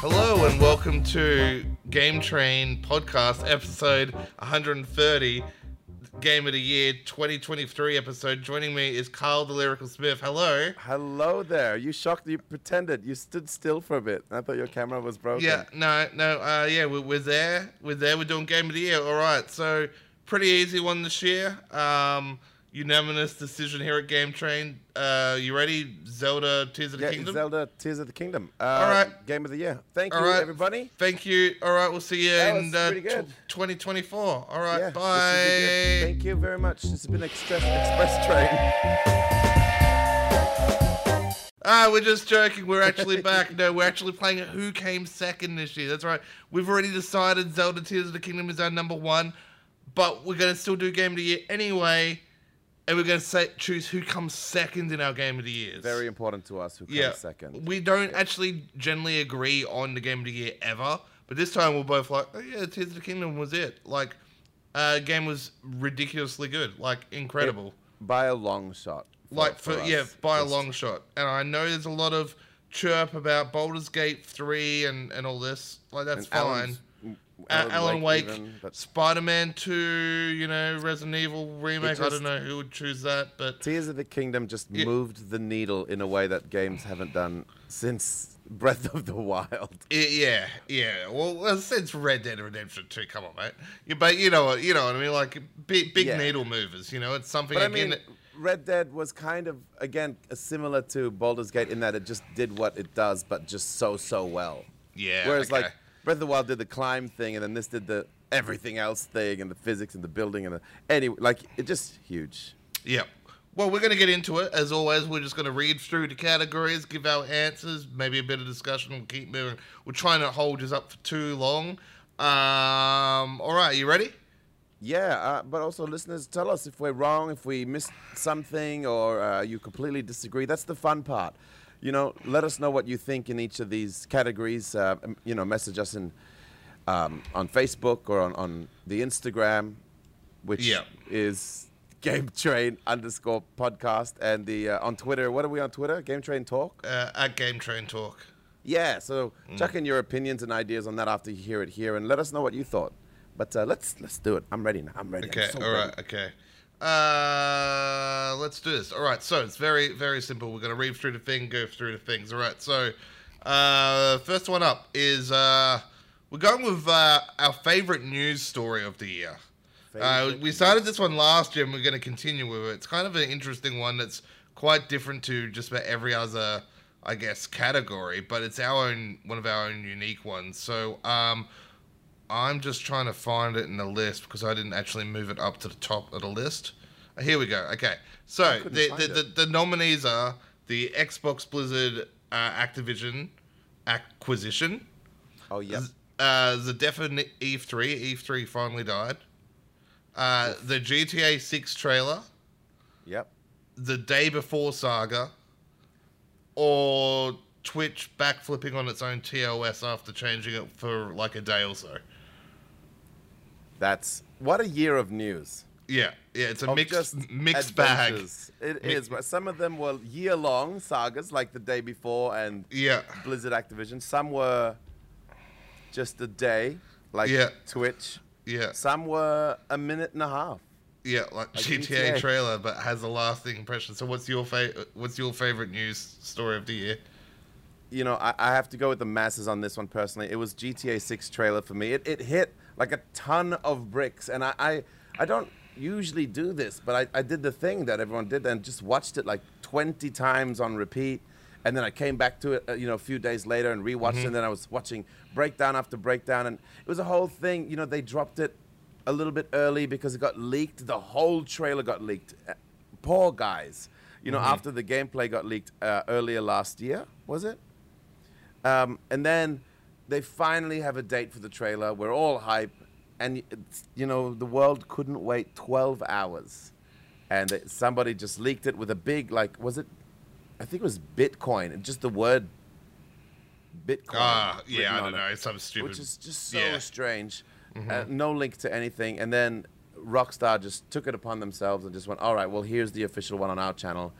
Hello and welcome to Game Train Podcast, episode 130, Game of the Year 2023 episode. Joining me is Karl the Lyrical Smith. Hello. Hello there. You shocked. You pretended. You stood still for a bit. I thought your camera was broken. Yeah, no, no, uh, yeah, we're, we're there. We're there. We're doing Game of the Year. All right, so pretty easy one this year. Um, unanimous decision here at Game Train. Uh, you ready? Zelda Tears of the Yeah, Kingdom. Zelda Tears of the Kingdom. Uh, All right. Game of the year. Thank All you, right. everybody. Thank you. All right, we'll see you That in uh, pretty 2024. All right, yeah, bye. this has been good. Thank you very much. This has been Express Express Train. Ah, we're just joking. We're actually back. No, we're actually playing it Who Came Second this year. That's right. We've already decided Zelda Tears of the Kingdom is our number one, but we're going to still do Game of the Year anyway, and we're going to say choose who comes second in our Game of the Years. Very important to us. Who comes yeah. second? We don't actually generally agree on the Game of the Year ever, but this time we're both like, oh yeah, Tears of the Kingdom was it. Like, uh, game was ridiculously good, like incredible. By a long shot. like for, us. yeah by a long shot and i know there's a lot of chirp about Baldur's Gate 3 and and all this like that's and fine Alan's- Uh, Alan Wake, even, but Spider-Man 2, you know, Resident Evil remake. I don't know who would choose that, but Tears of the Kingdom just Yeah. moved the needle in a way that games haven't done since Breath of the Wild. i- yeah, yeah. Well, since Red Dead Redemption 2, come on, mate. Yeah, but you know what, you know what I mean. Like big, big Yeah. needle movers. You know, it's something But I mean, Red Dead was kind of again similar to Baldur's Gate in that it just did what it does, but just so so well. yeah. Whereas okay. like Breath of the Wild did the climb thing, and then this did the everything else thing, and the physics and the building and the anyway, like it just huge. Yeah. Well, we're going to get into it. As always, we're just going to read through the categories, give our answers, maybe a bit of discussion. We'll keep moving. We're trying to hold us up for too long. Um, all right, you ready? Yeah, uh, but also listeners, tell us if we're wrong, if we missed something, or uh, you completely disagree. That's the fun part. You know, let us know what you think in each of these categories. Uh, you know, message us in um, on Facebook or on, on the Instagram, which Yeah. is Game Train underscore podcast, and the uh, on Twitter. What are we on Twitter? Game Train Talk. Uh, at Game Train Talk. Yeah, so Mm. chuck in your opinions and ideas on that after you hear it here, and let us know what you thought. But uh, let's let's do it. I'm ready now. I'm ready. I'm Okay, so all right, ready. okay. Uh, let's do this. All right, so it's very, very simple. We're going to read through the thing, go through the things. All right, so uh, first one up is uh, we're going with uh, our favorite news story of the year. Uh, we started this one last year and we're going to continue with it. It's kind of an interesting one that's quite different to just about every other, I guess, category, but it's our own, one of our own unique ones. So, um, I'm just trying to find it in the list because I didn't actually move it up to the top of the list. Uh, Here we go. Okay, so the the, the the nominees are the Xbox Blizzard uh, Activision acquisition, Oh yep. uh, the definite E3. E3 finally died. Uh, the GTA 6 trailer, Yep. the day before saga, or Twitch backflipping on its own TOS after changing it for like a day or so. That's what a year of news. Yeah, yeah, it's a mixed mixed bag. adventures. It Mi- is, but Some of them were year long sagas, like the day before and Yeah, Blizzard Activision. Some were just a day, like Yeah. Twitch. yeah, Some were a minute and a half. yeah, like, GTA, GTA. trailer, but has a lasting impression. So, what's your fa- What's your favorite news story of the year? You know, I, I have to go with the masses on this one personally. It was GTA 6 trailer for me. It, it hit like a ton of bricks, and I, I, I don't usually do this, but I, I did the thing that everyone did and just watched it like 20 times on repeat. And then I came back to it, uh, you know, a few days later and rewatched it. And then I was watching breakdown after breakdown, and it was a whole thing. You know, they dropped it a little bit early because it got leaked. The whole trailer got leaked. Uh, Poor guys. You know, after the gameplay got leaked uh, earlier last year, was it? Um, and then they finally have a date for the trailer. We're all hype, and you know the world couldn't wait 12 hours, and it, somebody just leaked it with a big like was it? I think it was Bitcoin, And just the word Bitcoin. Ah, yeah, I don't it, know. It's some stupid. Which is just so yeah. strange. Uh, no link to anything, and then Rockstar just took it upon themselves and just went, all right, well, here's the official one on our channel.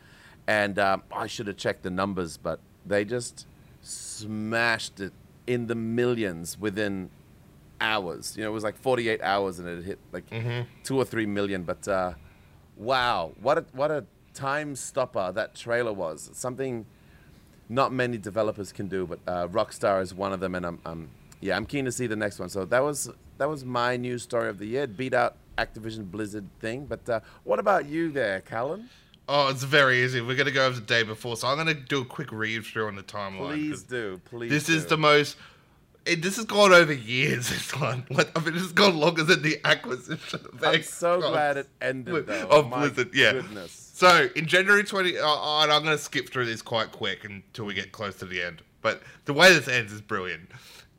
And um, I should have checked the numbers, but they just smashed it in the millions within hours. You know, it was like 48 hours and it hit like two or three million. But uh, wow, what a, what a time stopper that trailer was. Something not many developers can do, but uh, Rockstar is one of them, and I'm, I'm yeah, I'm keen to see the next one. So that was that was my news story of the year. It beat out Activision Blizzard thing. But uh, what about you there, Callan? Oh, it's very easy. We're gonna go over the day before, so I'm gonna do a quick read through on the timeline. Please do, please. This is the most. It, this has gone over years. This one, like, I mean, it's gone longer than the acquisition. Of I'm so glad it ended though. Of My Blizzard, yeah. Goodness. So in January 20, uh, uh, and I'm going to skip through this quite quick until we get close to the end. But the way this ends is brilliant.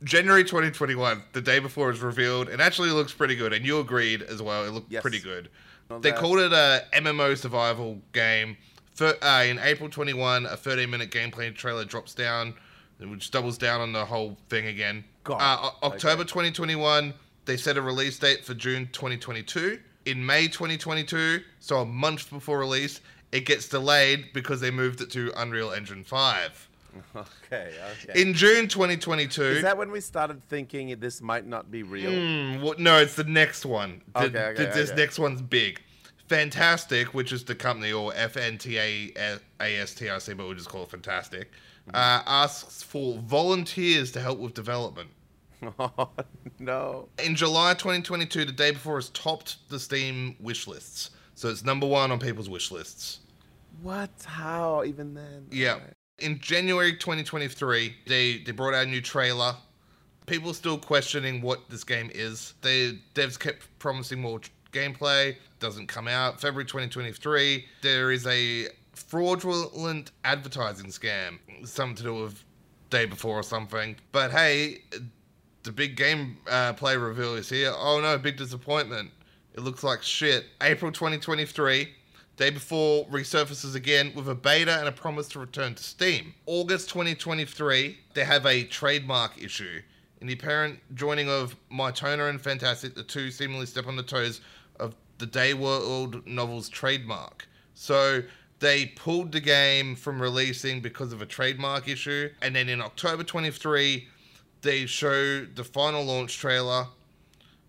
January 2021, the day before was revealed, it actually looks pretty good, and you agreed as well. It looked Yes. pretty good. They called it a MMO survival game. For, uh, in April 21, a 13 minute gameplay trailer drops down, which doubles down on the whole thing again. Uh, October Okay. 2021, they set a release date for June 2022. In May 2022, so a month before release, it gets delayed because they moved it to Unreal Engine 5. Okay, okay. In June 2022, is that when we started thinking this might not be real? Hmm, what, no, it's the next one. The- Okay, okay, the- this okay. next one's big. Fantastic, which is the company, or FNTAST, but we'll just call it Fantastic, Mm-hmm. uh, asks for volunteers to help with development. Oh no. In July 2022, the day before, it's topped the Steam wish lists. So it's number one on people's wish lists. What? How? Even then? Yeah. Alright. In January 2023, they, they brought out a new trailer. People still questioning what this game is. The devs kept promising more gameplay. Doesn't come out. February 2023, there is a fraudulent advertising scam. Something to do with day before or something. But hey, the big game uh, play reveal is here. Oh no, big disappointment. It looks like shit. April 2023, day before resurfaces again with a beta and a promise to return to Steam. August 2023, they have a trademark issue. In the apparent joining of Mytona and Fantastic, the two seemingly step on the toes of the Day World novel's trademark. So they pulled the game from releasing because of a trademark issue. And then in October 23, they show the final launch trailer.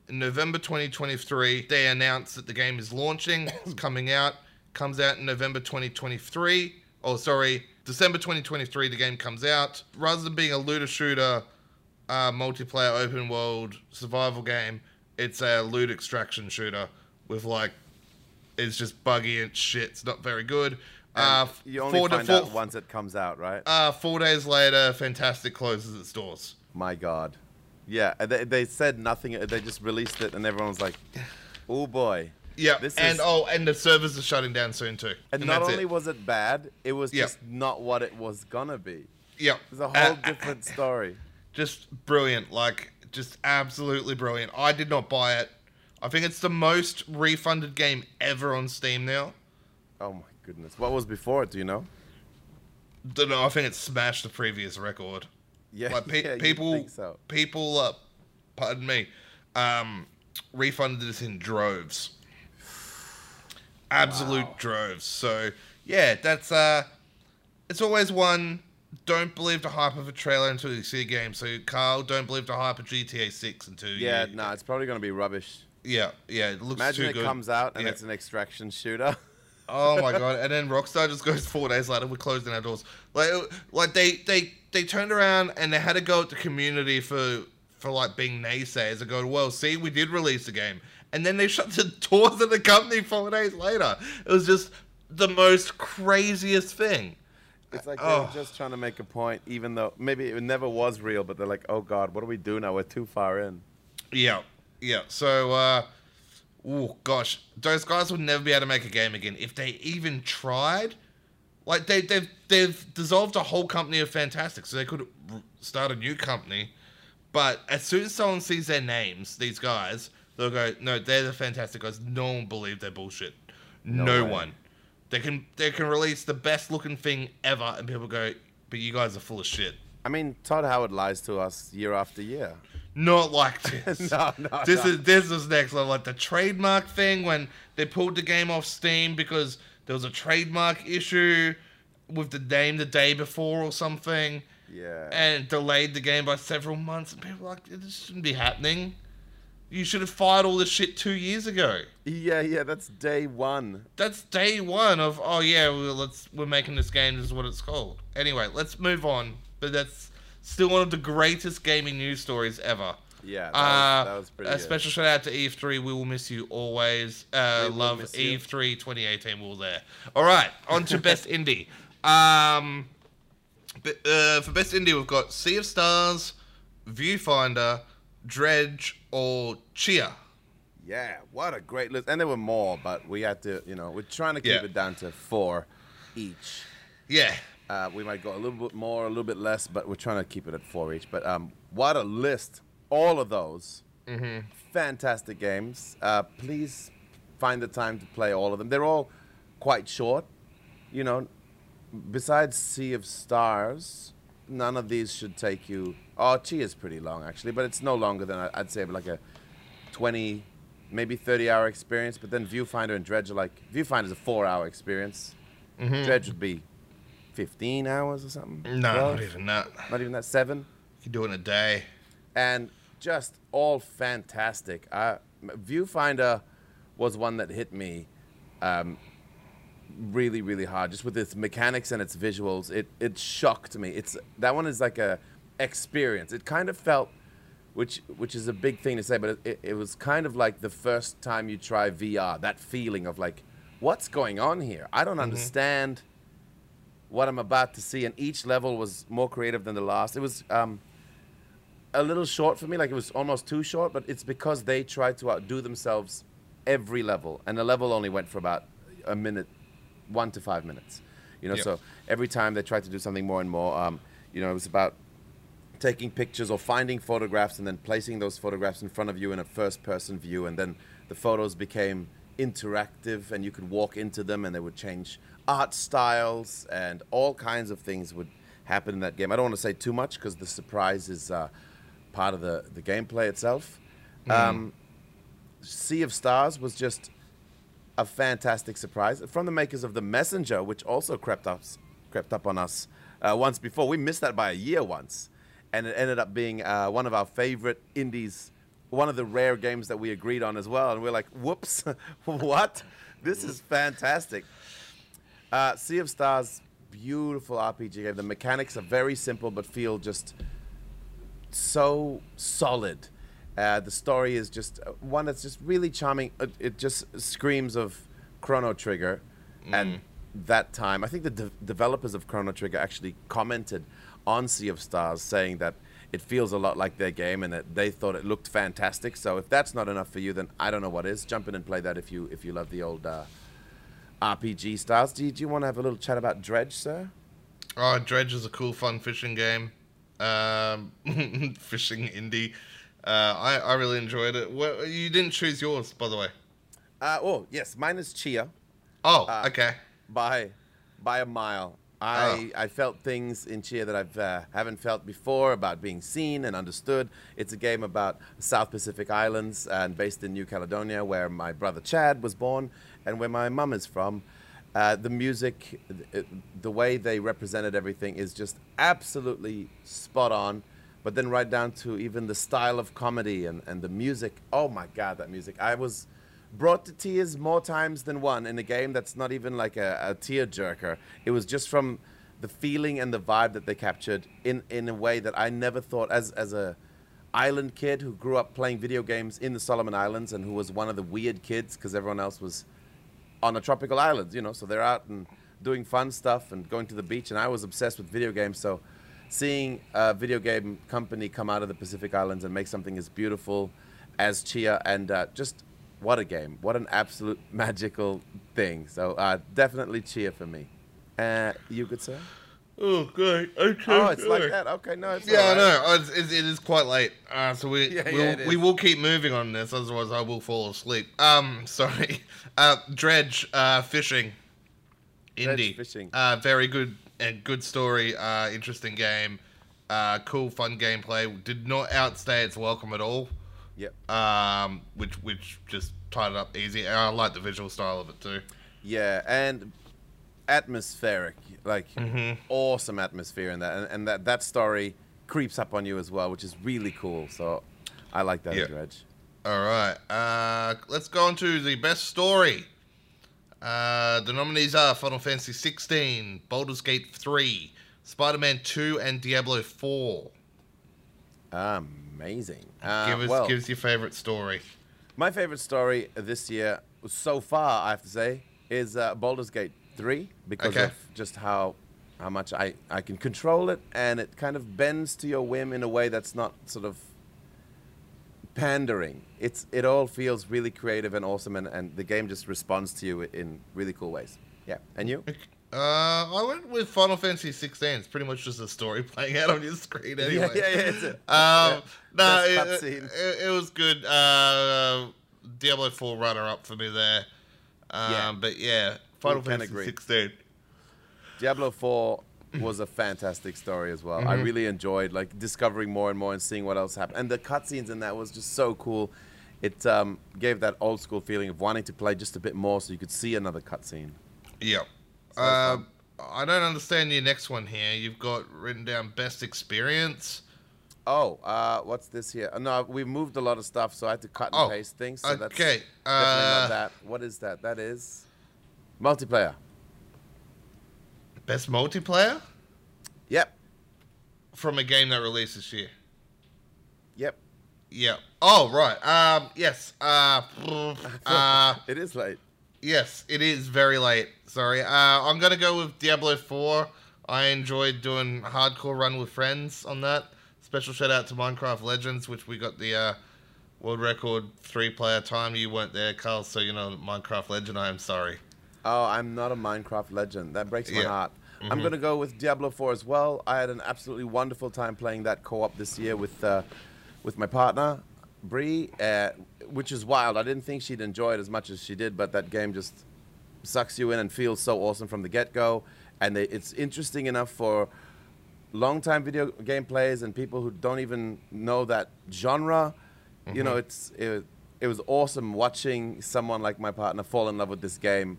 In November 2023, they announced that the game is launching, it's coming out, comes out in November 2023. Oh, sorry, December 2023, the game comes out. Rather than being a looter shooter, uh, multiplayer open world survival game, it's a loot extraction shooter with like, it's just buggy and shit. It's not very good. Uh, you only four find four- out once it comes out, right? uh, four days later, Fantastic closes its doors. My God. Yeah, they, they said nothing. They just released it, and everyone was like, "Oh boy." Yeah, This and is- oh, and the servers are shutting down soon too. And, And, not only it. was it bad, it was Yeah. just not what it was gonna be. yeah, It was a Uh, whole uh, different story. just brilliant, like just absolutely brilliant. I did not buy it. I think it's the most refunded game ever on Steam now. Oh my goodness. What was before it? Do you know? Don't know. I think it smashed the previous record. Yeah, Like pe- yeah, people, think so. people, uh, pardon me, um, refunded this in droves. Absolute Wow. droves. So yeah, that's uh, it's always one. Don't believe the hype of a trailer until you see a game. So Karl, don't believe the hype of GTA Six until you Yeah, you. no, it's probably gonna be rubbish. Yeah, yeah. It looks Imagine too it good. comes out and Yeah. it's an extraction shooter. Oh my god! And then Rockstar just goes four days later. We're closing our doors. Like, like they they they turned around and they had to go at the community for for like being naysayers and go, well, see, we did release the game, and then they shut the doors of the company four days later. It was just the most craziest thing. It's like Oh. they're just trying to make a point, even though maybe it never was real. But they're like, "Oh God, what do we do now? We're too far in." Yeah, yeah. So, uh, oh gosh, those guys would never be able to make a game again if they even tried. Like they, they've they've dissolved a whole company of Fantastic, so they could start a new company. But as soon as someone sees their names, these guys, they'll go, "No, they're the Fantastic guys." No one will their bullshit. No, No one. They can they can release the best looking thing ever, and people go, "But you guys are full of shit." I mean, Todd Howard lies to us year after year. not like this. No, no, This no. is this was next level, like the trademark thing when they pulled the game off Steam because there was a trademark issue with the name the day before or something, Yeah. and delayed the game by several months. And people like, this shouldn't be happening. You should have fired all this shit two years ago. yeah, yeah, that's day one. That's day one of oh yeah, well, let's we're making this game. This is what it's called. Anyway, let's move on. But that's still one of the greatest gaming news stories ever. Yeah, that, Uh, was, that was pretty a good. special shout out to E3. We will miss you always. Uh, love. E3 2018. We'll there. All right, on to best indie. Um, but, uh, for best indie, we've got Sea of Stars, Viewfinder, Dredge, or Tchia. Yeah, what a great list. And there were more, but we had to, you know, we're trying to keep Yeah. it down to four each. Yeah, Uh, we might go a little bit more, a little bit less, but we're trying to keep it at four each. But um, what a list! All of those fantastic games. Uh, please find the time to play all of them. They're all quite short. You know, besides Sea of Stars, none of these should take you. Oh, Chi is pretty long actually, but it's no longer than I- I'd say like a twenty, maybe thirty-hour experience. But then Viewfinder and Dredge are like Viewfinder is a four-hour experience. Dredge would be fifteen hours or something. no, 12? not even that. Not even that. Seven You can do it in a day. and just all fantastic. Uh, Viewfinder was one that hit me um, really, really hard. Just with its mechanics and its visuals, it it shocked me. It's that one is like a experience. It kind of felt, which which is a big thing to say, but it, it, was kind of like the first time you try VR. That feeling of like, what's going on here? I don't understand what I'm about to see, and each level was more creative than the last. It was um, a little short for me, like it was almost too short, but it's because they tried to outdo themselves every level, and the level only went for about a minute, one to five minutes. You know, Yep. so every time they tried to do something more and more, um, you know, it was about taking pictures or finding photographs and then placing those photographs in front of you in a first person view and then the photos became interactive and you could walk into them and they would change art styles and all kinds of things would happen in that game. I don't want to say too much because the surprise is uh, part of the, the gameplay itself. Um, sea of stars was just a fantastic surprise from the makers of the messenger which also crept up crept up on us uh, once before. We missed that by a year once and it ended up being uh, one of our favorite indies one of the rare games that we agreed on as well and we're like whoops what this is fantastic uh, sea of stars beautiful rpg game the mechanics are very simple but feel just so solid. Uh, the story is just uh, one that's just really charming. It, it just screams of Chrono Trigger and that time. I think the de- developers of Chrono Trigger actually commented on Sea of Stars saying that it feels a lot like their game and that they thought it looked fantastic. So if that's not enough for you, then I don't know what is. Jump in and play that if you if you love the old uh, RPG styles. Do you, do you want to have a little chat about Dredge, sir? Oh, Dredge is a cool, fun fishing game. Um, fishing indie. Uh, I, I really enjoyed it. Well, you didn't choose yours, by the way. Uh, oh yes, mine is Tchia. Oh, Uh, okay. by by a mile. I, I felt things in Tchia that I've uh, haven't felt before about being seen and understood. It's a game about South Pacific Islands and based in New Caledonia, where my brother Chad was born and where my mum is from. Uh, the music, th- the way they represented everything is just absolutely spot on. But then right down to even the style of comedy and, and the music. Oh my God, that music! I was brought to tears more times than one in a game that's not even like a, a tear jerker. It was just from the feeling and the vibe that they captured in, in a way that I never thought as as a island kid who grew up playing video games in the Solomon Islands and who was one of the weird kids because everyone else was on a tropical island, you know, so they're out and doing fun stuff and going to the beach and I was obsessed with video games, so seeing a video game company come out of the Pacific Islands and make something as beautiful as Tchia and uh, just what a game. What an absolute magical thing. So uh, definitely cheer for me. Uh, you could say? Oh, great. Okay. Oh, it's like that. Okay, no, it's Yeah, right. know. It's, it's, it is quite late, uh, so we Yeah, yeah, we'll, it we will keep moving on this. Otherwise, I will fall asleep. Um, sorry. Uh, Dredge uh, fishing. Dredge Indie. fishing. Uh, very good and good story. Uh, interesting game. Uh, cool, fun gameplay. Did not outstay its welcome at all. Yep. Um, which which just tied it up easy. And I like the visual style of it too. Yeah, and atmospheric, like Mhm. awesome atmosphere in that, and, and that that story creeps up on you as well, which is really cool. So I like that Yeah. Reg. All right. Uh, let's go on to the best story. Uh, the nominees are Final Fantasy 16, Baldur's Gate 3, Spider-Man 2, and Diablo 4. Amazing. Uh, give us well, give us your favorite story. my favorite story this year so far, I have to say, is uh, Baldur's Gate 3 because Okay. of just how how much I, I can control it and it kind of bends to your whim in a way that's not sort of pandering. It's it all feels really creative and awesome and, and the game just responds to you in really cool ways. Yeah. And you? Uh, I went with Final Fantasy 16. It's pretty much just a story playing out on your screen anyway. Yeah, yeah, yeah. It's a, Um, yeah. no, it, it, it was good. Uh, Diablo 4 runner up for me there. Um, Yeah. But yeah, Final Fantasy agree. 16. Diablo 4 was a fantastic story as well. I Mhm. really enjoyed like discovering more and more and seeing what else happened. And the cutscenes in that was just so cool. It um, gave that old school feeling of wanting to play just a bit more so you could see another cutscene. Yep. That's Uh, I don't understand your next one here. You've got written down best experience. Oh, uh, what's this here? Uh, no, we've moved a lot of stuff, so I had to cut and Oh, paste things. So that's okay, definitely uh, not that. What is that? That is multiplayer. Best multiplayer Yep. from a game that released this year. Yep. Yeah. Oh right. Um. Yes. Uh. uh. it is late. Yes. It is very late. Sorry. Uh. I'm gonna go with Diablo Four. I enjoyed doing hardcore run with friends on that. Special shout out to Minecraft Legends, which we got the uh, world record three player time. You weren't there, Karl, so you know Minecraft Legend. I am sorry. Oh, I'm not a Minecraft legend. That breaks my Yeah. heart. I'm going to go with Diablo 4 as well. I had an absolutely wonderful time playing that co-op this year with uh, with my partner, Bree, uh, which is wild. I didn't think she'd enjoy it as much as she did, but that game just sucks you in and feels so awesome from the get-go. And they, it's interesting enough for long-time video game players and people who don't even know that genre. You know, it's it, it was awesome watching someone like my partner fall in love with this game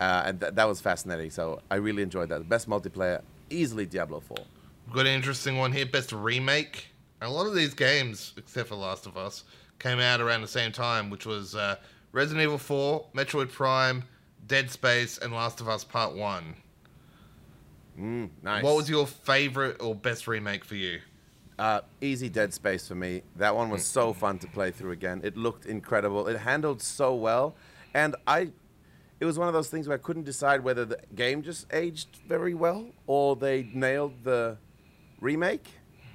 uh, and th- that was fascinating. So I really enjoyed that. Best multiplayer, easily Diablo 4. We've got an interesting one here. Best remake. A lot of these games, except for Last of Us, came out around the same time, which was uh, Resident Evil 4, Metroid Prime, Dead Space, and Last of Us Part 1. Mm, nice. What was your favorite or best remake for you? uh, easy Dead Space for me? That one was so fun to play through again. It looked incredible. It handled so well, and I. It was one of those things where I couldn't decide whether the game just aged very well or they nailed the remake,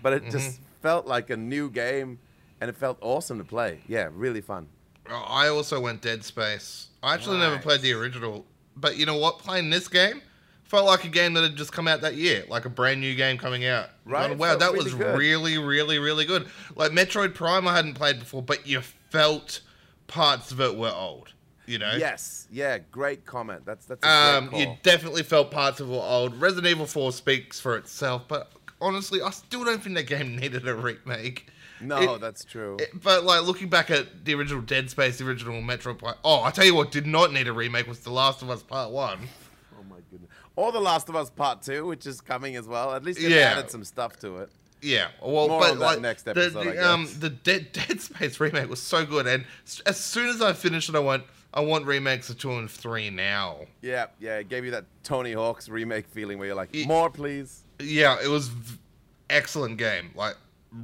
but it just felt like a new game, and it felt awesome to play. Yeah, really fun. Oh, I also went Dead Space. I actually never played the original, but you know what? Playing this game felt like a game that had just come out that year, like a brand new game coming out. Right, wow, that really was good. really, really, really good. Like Metroid Prime, I hadn't played before, but you felt parts of it were old. You know. Yes, yeah, great comment. That's that's a great Um, you definitely felt parts of it were old. Resident Evil 4 speaks for itself, but honestly, I still don't think that game needed a remake. No, It- that's true. it- but like looking back at the original Dead Space, the original Metro Oh, I tell you what, did not need a remake was The Last of Us Part One. Oh my goodness. Or The Last of Us Part 2, which is coming as well. At least they Yeah. added some stuff to it. Yeah, well, More but on that like next episode, the, I um guess. the Dead Dead Space remake was so good, and as soon as I finished it, I went, I want remakes of two and three now. Yeah, yeah, it gave you that Tony Hawk's remake feeling where you're like, Ye- more please. Yeah, it was v- excellent game. Like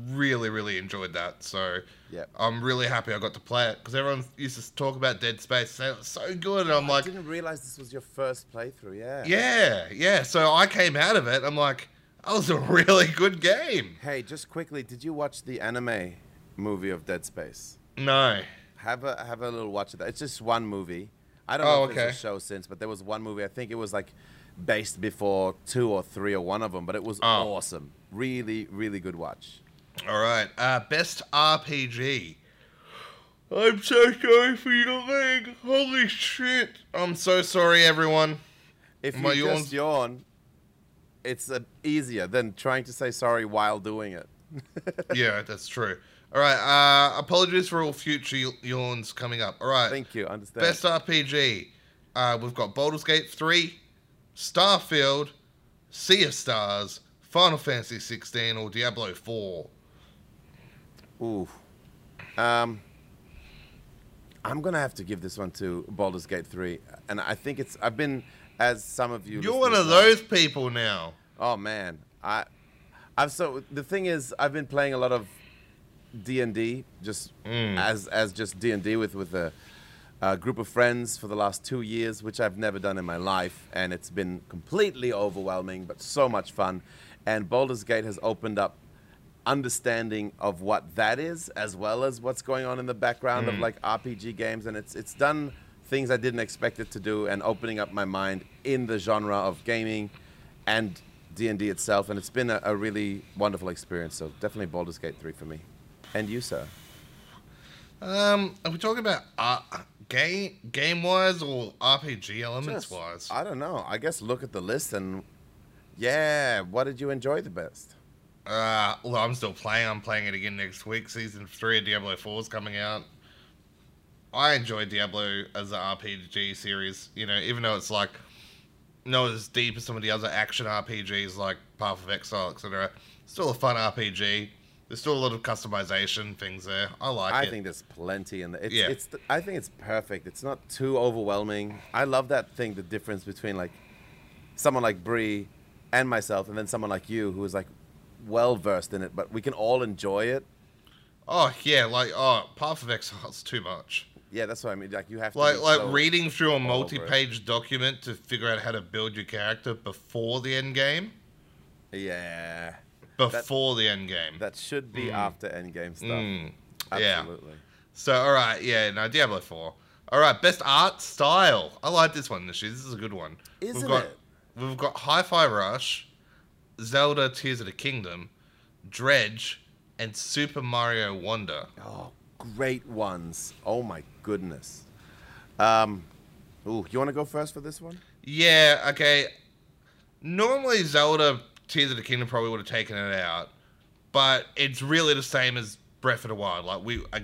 really, really enjoyed that. So Yep. I'm really happy I got to play it because everyone used to talk about Dead Space, it was so good, and I'm I like, didn't realize this was your first playthrough, yeah. yeah, yeah. So I came out of it. I'm like, that was a really good game. Hey, just quickly, did you watch the anime movie of Dead Space? No. Have a have a little watch of that. It's just one movie. I don't Oh, know if okay. there's a show since, but there was one movie. I think it was like based before two or three or one of them, but it was Oh. awesome. Really, really good watch. All right. Uh, best RPG. I'm so sorry for your leg. Holy shit. I'm so sorry, everyone. If My you yawns- just yawn, it's uh, easier than trying to say sorry while doing it. yeah, that's true. All right. Uh, apologies for all future yawns coming up. All right. Thank you. Understand. Best RPG. Uh, we've got Baldur's Gate 3, Starfield, Sea of Stars, Final Fantasy 16, or Diablo 4. Ooh. Um, I'm gonna have to give this one to Baldur's Gate 3, and I think it's. I've been, as some of you. You're one of those people now. Oh man, I, I've so the thing is, I've been playing a lot of D and D, just mm. as as just D and D with with a, a group of friends for the last two years, which I've never done in my life, and it's been completely overwhelming, but so much fun. And Baldur's Gate has opened up understanding of what that is as well as what's going on in the background mm. of like RPG games. And it's it's done things I didn't expect it to do and opening up my mind in the genre of gaming and D&D itself. And it's been a, a really wonderful experience. So definitely Baldur's Gate 3 for me. And you sir? Um are we talking about uh, game game wise or RPG elements Just, wise I don't know. I guess look at the list and yeah what did you enjoy the best uh, well, I'm still playing. I'm playing it again next week. Season three of Diablo Four is coming out. I enjoy Diablo as an RPG series. You know, even though it's like not as deep as some of the other action RPGs like Path of Exile, etc. Still a fun RPG. There's still a lot of customization things there. I like I it. I think there's plenty in there. It's, yeah. it's the, I think it's perfect. It's not too overwhelming. I love that thing. The difference between like someone like Bree and myself, and then someone like you who is like well versed in it, but we can all enjoy it. Oh yeah, like oh, Path of Exile's too much. Yeah, that's what I mean. Like you have to like like so reading through a multi-page document to figure out how to build your character before the end game. Yeah. Before that, the end game. That should be mm. after end game stuff. Mm. Absolutely. Yeah. So all right, yeah, no Diablo Four. All right, best art style. I like this one, Nishi. This is a good one. Isn't we've got, it? We've got Hi-Fi Rush, Zelda Tears of the Kingdom, Dredge, and Super Mario Wonder. Oh, great ones. Oh my goodness. Um, ooh, you want to go first for this one? Yeah, okay. Normally Zelda Tears of the Kingdom probably would have taken it out, but it's really the same as Breath of the Wild. Like we, I,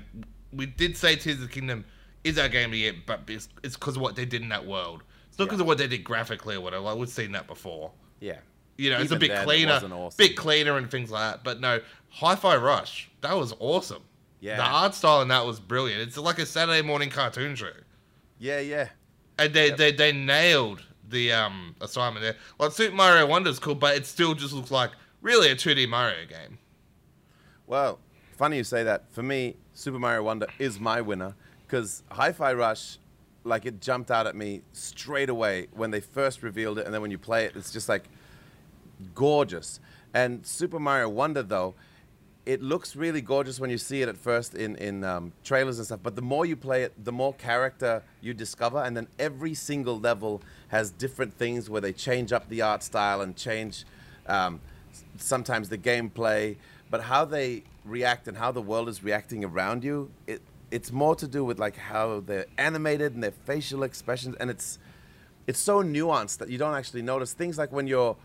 we did say Tears of the Kingdom is our game of the year, but it's because of what they did in that world. It's not because yeah. of what they did graphically or whatever. Like we've seen that before. Yeah. You know, Even it's a bit cleaner, awesome. bit cleaner and things like that. But no, Hi-Fi Rush, that was awesome. Yeah, the art style in that was brilliant. It's like a Saturday morning cartoon show. Yeah, yeah. And they yep. they, they nailed the um assignment there. Like Super Mario Wonder is cool, but it still just looks like really a 2D Mario game. Well, funny you say that. For me, Super Mario Wonder is my winner because Hi-Fi Rush, like it jumped out at me straight away when they first revealed it, and then when you play it, it's just like gorgeous. And Super Mario Wonder, though, it looks really gorgeous when you see it at first in, in um, trailers and stuff. But the more you play it, the more character you discover. And then every single level has different things where they change up the art style and change um, sometimes the gameplay. But how they react and how the world is reacting around you, it, it's more to do with like how they're animated and their facial expressions. And it's, it's so nuanced that you don't actually notice things like when you're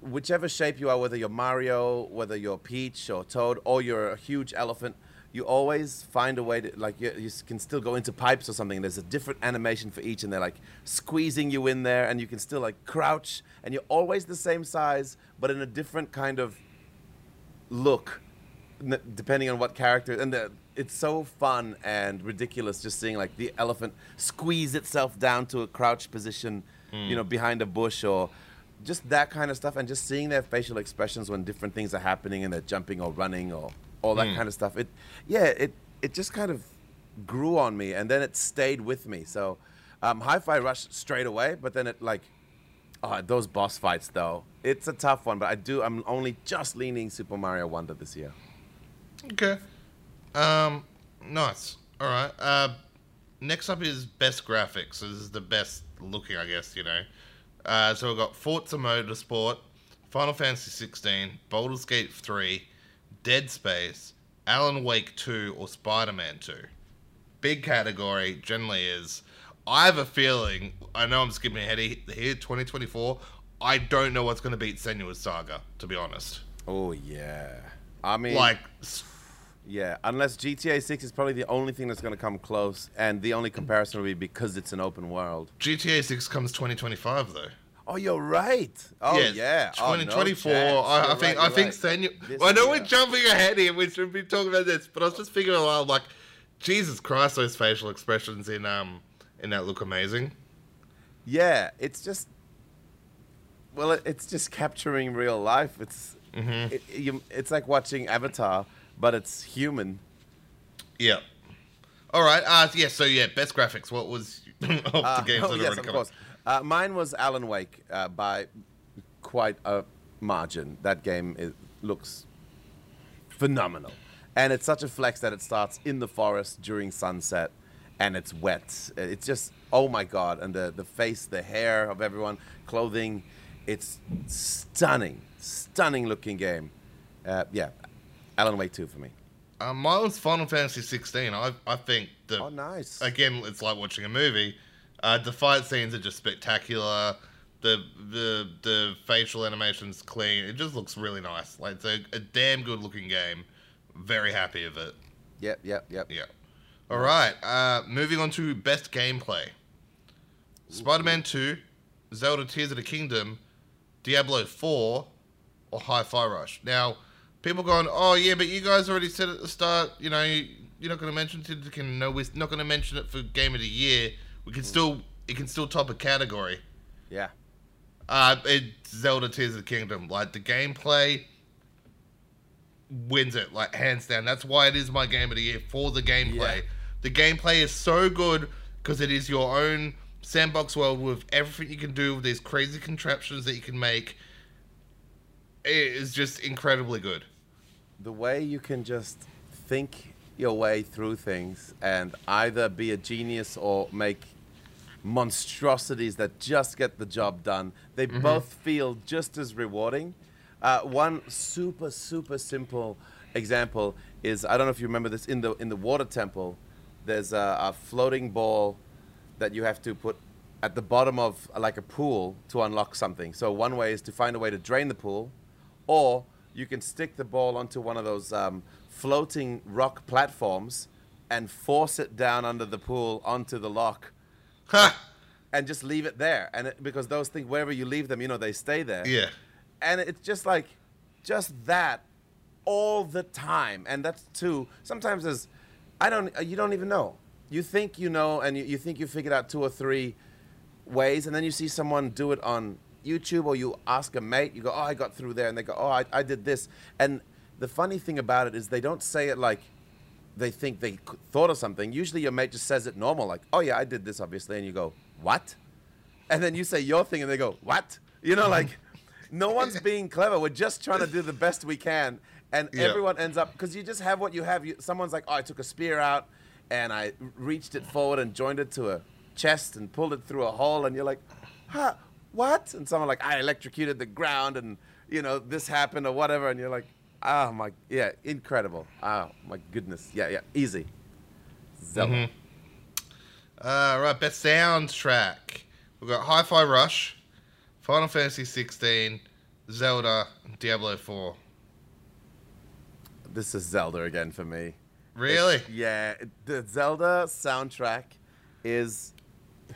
whichever shape you are, whether you're Mario, whether you're Peach or Toad, or you're a huge elephant, you always find a way to like you, you, can still go into pipes or something. There's a different animation for each, and they're like squeezing you in there, and you can still like crouch, and you're always the same size, but in a different kind of look, depending on what character. And the, it's so fun and ridiculous just seeing like the elephant squeeze itself down to a crouch position, mm. you know, behind a bush or just that kind of stuff and just seeing their facial expressions when different things are happening and they're jumping or running or all that mm. kind of stuff. It yeah it it just kind of grew on me and then it stayed with me. So um, hi-fi rush straight away but then it like oh, those boss fights though it's a tough one but i do i'm only just leaning super mario wonder this year. Okay. Um nice. All right. Uh next up is best graphics. So this is the best looking i guess you know uh, so we've got Forza Motorsport, Final Fantasy 16, Baldur's Gate 3, Dead Space, Alan Wake 2, or Spider Man 2. Big category generally is. I have a feeling, I know I'm skipping ahead here, 2024. I don't know what's going to beat Senua's Saga, to be honest. Oh yeah. I mean, Like, yeah. Unless GTA 6 is probably the only thing that's going to come close, and the only comparison will be because it's an open world. GTA 6 comes 2025 though. Oh, you're right. Oh yeah. Oh, no 2024. I, I think right, I think right. Well, I know we're jumping ahead here. We should be talking about this, but I was just figuring aloud, like, Jesus Christ, those facial expressions in um in that look amazing. Yeah, it's just. Well, it, it's just capturing real life. It's mm-hmm. it, you, it's like watching Avatar, but it's human. Yeah. All right. Uh, yeah. So yeah, best graphics. What was of Uh, the games oh, that yes, of course. Uh, mine was Alan Wake uh, by quite a margin. That game is, looks phenomenal, and it's such a flex that it starts in the forest during sunset, and it's wet. It's just oh my god, and the the face, the hair of everyone, clothing, it's stunning, stunning looking game. Uh, yeah, Alan Wake two for me. Uh, mine Final Fantasy 16. I I think the Oh, nice. again, it's like watching a movie. Uh, the fight scenes are just spectacular. The the the facial animations clean. It just looks really nice. Like it's a, a damn good looking game. Very happy with it. Yep, yep, yep. Yeah. All right. Uh, moving on to best gameplay. Spider-Man 2, Zelda: Tears of the Kingdom, Diablo 4, or Hi-Fi Rush. Now, people going, oh yeah, but you guys already said at the start, you know, you, you're not going to mention Tears of the Kingdom. No, we're not going to mention it for Game of the Year. We can still, it can still top a category. Yeah. Uh, it's Zelda Tears of the Kingdom. Like the gameplay wins it, like hands down. That's why it is my game of the year for the gameplay. Yeah. The gameplay is so good because it is your own sandbox world with everything you can do with these crazy contraptions that you can make. It is just incredibly good. The way you can just think your way through things and either be a genius or make monstrosities that just get the job done, they both feel just as rewarding. Uh, one super super simple example is I don't know if you remember this in the in the water temple. There's a, a floating ball that you have to put at the bottom of like a pool to unlock something. So one way is to find a way to drain the pool, or you can stick the ball onto one of those um, floating rock platforms and force it down under the pool onto the lock and just leave it there. And it, because those things, wherever you leave them, you know, they stay there. Yeah. And it's just like, just that all the time. And that's too, sometimes there's, I don't, uh, you don't even know. You think you know, and you, you think you figured out two or three ways, and then you see someone do it on YouTube, or you ask a mate, you go, oh, I got through there, and they go, oh, I, I did this. And the funny thing about it is they don't say it like they think they thought of something. Usually your mate just says it normal, like, oh, yeah, I did this, obviously. And you go, what? And then you say your thing, and they go, what? You know, like, no one's being clever. We're just trying to do the best we can. And Yeah. everyone ends up, because you just have what you have. You, someone's like, oh, I took a spear out, and I reached it forward and joined it to a chest and pulled it through a hole. And you're like, huh, what? And someone like, I electrocuted the ground, and, you know, this happened or whatever. And you're like, oh, my, yeah, incredible. Oh, my goodness. Yeah, yeah, easy. Zelda. Uh, right, best soundtrack. We've got Hi-Fi Rush, Final Fantasy 16, Zelda, Diablo 4. This is Zelda again for me. Really? It's- yeah, the Zelda soundtrack is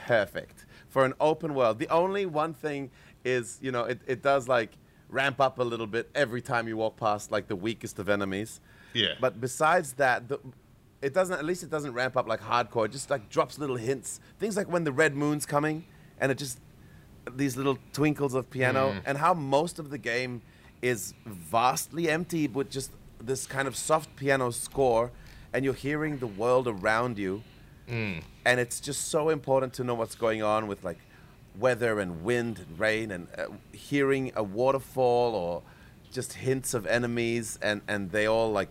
perfect for an open world. The only one thing is, you know, it, it does like ramp up a little bit every time you walk past like the weakest of enemies. Yeah. But besides that, the, it doesn't. At least it doesn't ramp up like hardcore. It just like drops little hints. Things like when the red moon's coming, and it just these little twinkles of piano, mm. and how most of the game is vastly empty with just this kind of soft piano score, and you're hearing the world around you, and it's just so important to know what's going on with like weather and wind and rain and uh, hearing a waterfall or just hints of enemies and and they all like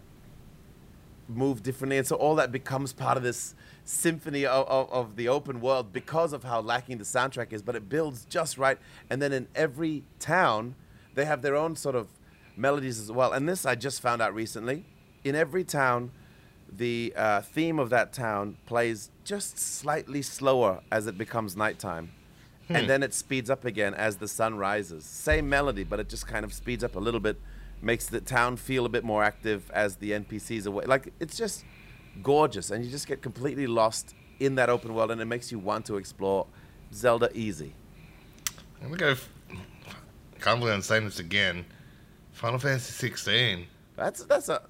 move differently. And so all that becomes part of this symphony of, of, of the open world because of how lacking the soundtrack is but it builds just right. And then in every town they have their own sort of melodies as well. And this i just found out recently. In every town the uh, theme of that town plays just slightly slower as it becomes nighttime and then it speeds up again as the sun rises. Same melody, but it just kind of speeds up a little bit, makes the town feel a bit more active as the NPCs are away. Like it's just gorgeous, and you just get completely lost in that open world, and it makes you want to explore Zelda easy. I'm gonna go. F- believe I'm saying this again. Final Fantasy 16. That's that's a.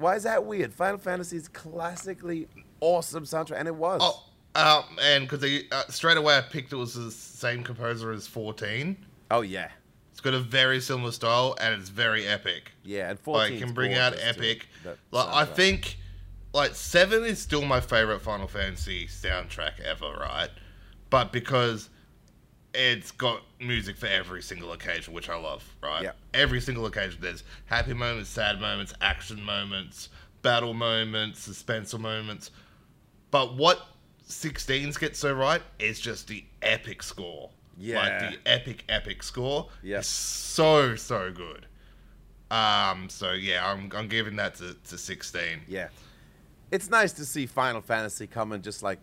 Why is that weird? Final Fantasy's classically awesome soundtrack, and it was. Oh, uh, and because uh, straight away I picked it was the same composer as 14. Oh, yeah, It's got a very similar style and it's very epic. yeah, and Like, 14 can bring out epic. Like, I think, like seven is still my favorite Final Fantasy soundtrack ever, right? But because it's got music for every single occasion, which I love, right? Yeah. Every single occasion, there's happy moments, sad moments, action moments, battle moments, suspenseful moments. But what 16s get so right is just the epic score. Yeah. Like the epic, epic score. Yeah. so so good. Um. So yeah, I'm I'm giving that to, to 16. Yeah. It's nice to see Final Fantasy come and just like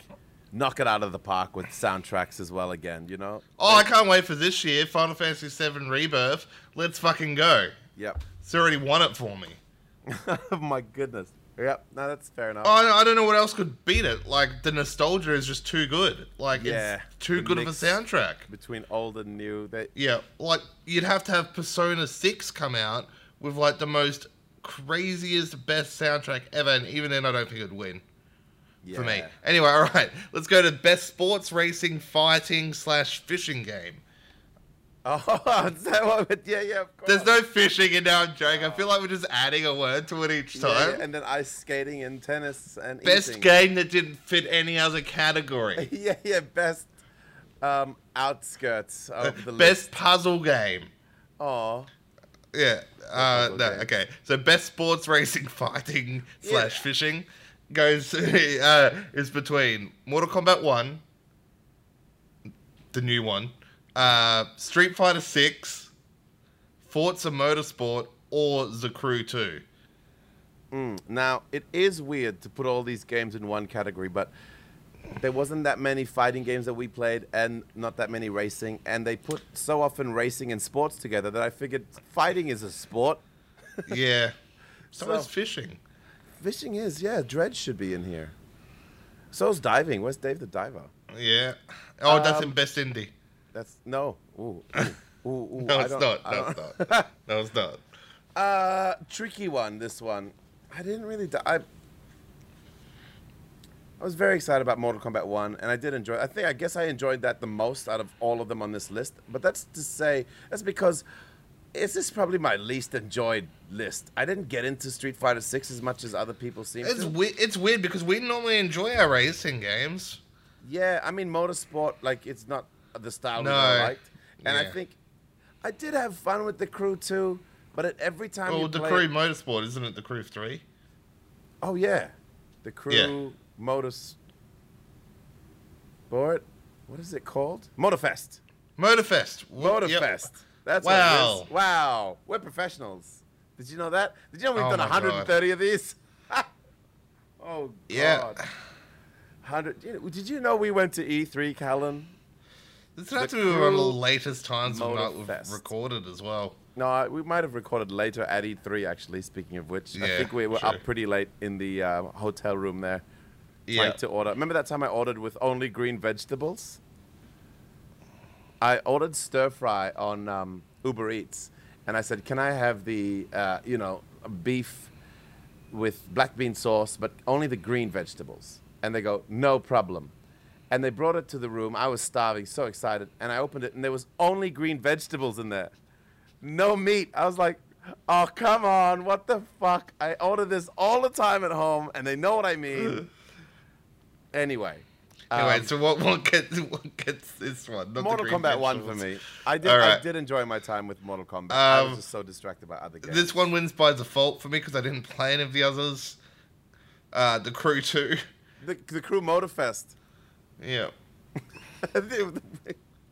knock it out of the park with soundtracks as well again, you know? Oh, I can't wait for this year. Final Fantasy VII Rebirth. Let's fucking go. Yep. It's already won it for me. oh my goodness. Yep. No, that's fair enough. Oh, I don't know what else could beat it. Like the nostalgia is just too good. Like Yeah, it's too good of a soundtrack. Between old and new, they Yeah, like you'd have to have Persona 6 come out with like the most craziest best soundtrack ever and even then I don't think it'd win yeah. for me. Anyway, all right, let's go to best sports racing fighting slash fishing game. Oh, is that what? Yeah, yeah. Of course. There's no fishing in now, joke. I feel like we're just adding a word to it each time. yeah, and then ice skating and tennis and Best eating. game that didn't fit any other category. yeah, yeah. Best um, outskirts of the Best puzzle game. Oh, Yeah. Uh, no. game. Okay. So best sports racing fighting Yeah. slash fishing goes uh, is between Mortal Kombat One, the new one, uh, Street Fighter Six, Forza Motorsport, or The Crew Two. Mm. Now, it is weird to put all these games in one category, but there wasn't that many fighting games that we played and not that many racing. And they put so often racing and sports together that I figured fighting is a sport. Yeah. so, So- is fishing. Fishing is, yeah. Dredge should be in here. So's diving. Where's Dave the Diver? Yeah. Oh, that's in Um, best indie. That's no. Ooh, ooh, ooh, ooh, No, it's not. No, it's not. No, it's not. Uh, tricky one. This one, I didn't really. Di- I I was very excited about Mortal Kombat One, and I did enjoy. I think I guess I enjoyed that the most out of all of them on this list. But that's to say, that's because it's just probably my least enjoyed list. I didn't get into Street Fighter Six as much as other people seem It's to. we- it's weird because we normally enjoy our racing games. Yeah, I mean motorsport, like it's not the style No. that I liked, and I think I did have fun with the crew too. But at every time well, the play Crew Motorsport, isn't it? The Crew Three. Oh yeah, the crew Yeah. motors. Board, what is it called? Motorfest. Motorfest. Motorfest. yep. That's Wow. what it is. Wow, we're professionals. Did you know that? Did you know we've Oh done my 130 of these? oh god. Yeah. 100. you Did you know we went to E3, Callan? This has to be one of the latest times we've not recorded as well. No, we might have recorded later at E3. Actually, speaking of which, I think we were sure. up pretty late in the uh, hotel room there. Yeah. trying to order. Remember that time I ordered with only green vegetables? I ordered stir fry on um, Uber Eats, and I said, "Can I have the uh, you know beef with black bean sauce, but only the green vegetables?" And they go, "No problem." And they brought it to the room. I was starving, so excited, and I opened it, and there was only green vegetables in there, no meat. I was like. Oh come on! What the fuck? I order this all the time at home, and they know what I mean. Anyway. Anyway, um, so what what gets what gets this one? Not the Mortal Kombat 1 for me. I did, All I did enjoy my time with Mortal Kombat. I was Um, just so distracted by other games. This one wins by default for me because I didn't play any of the others. Uh, the Crew Two. The, the Crew Motorfest. Yeah. yeah,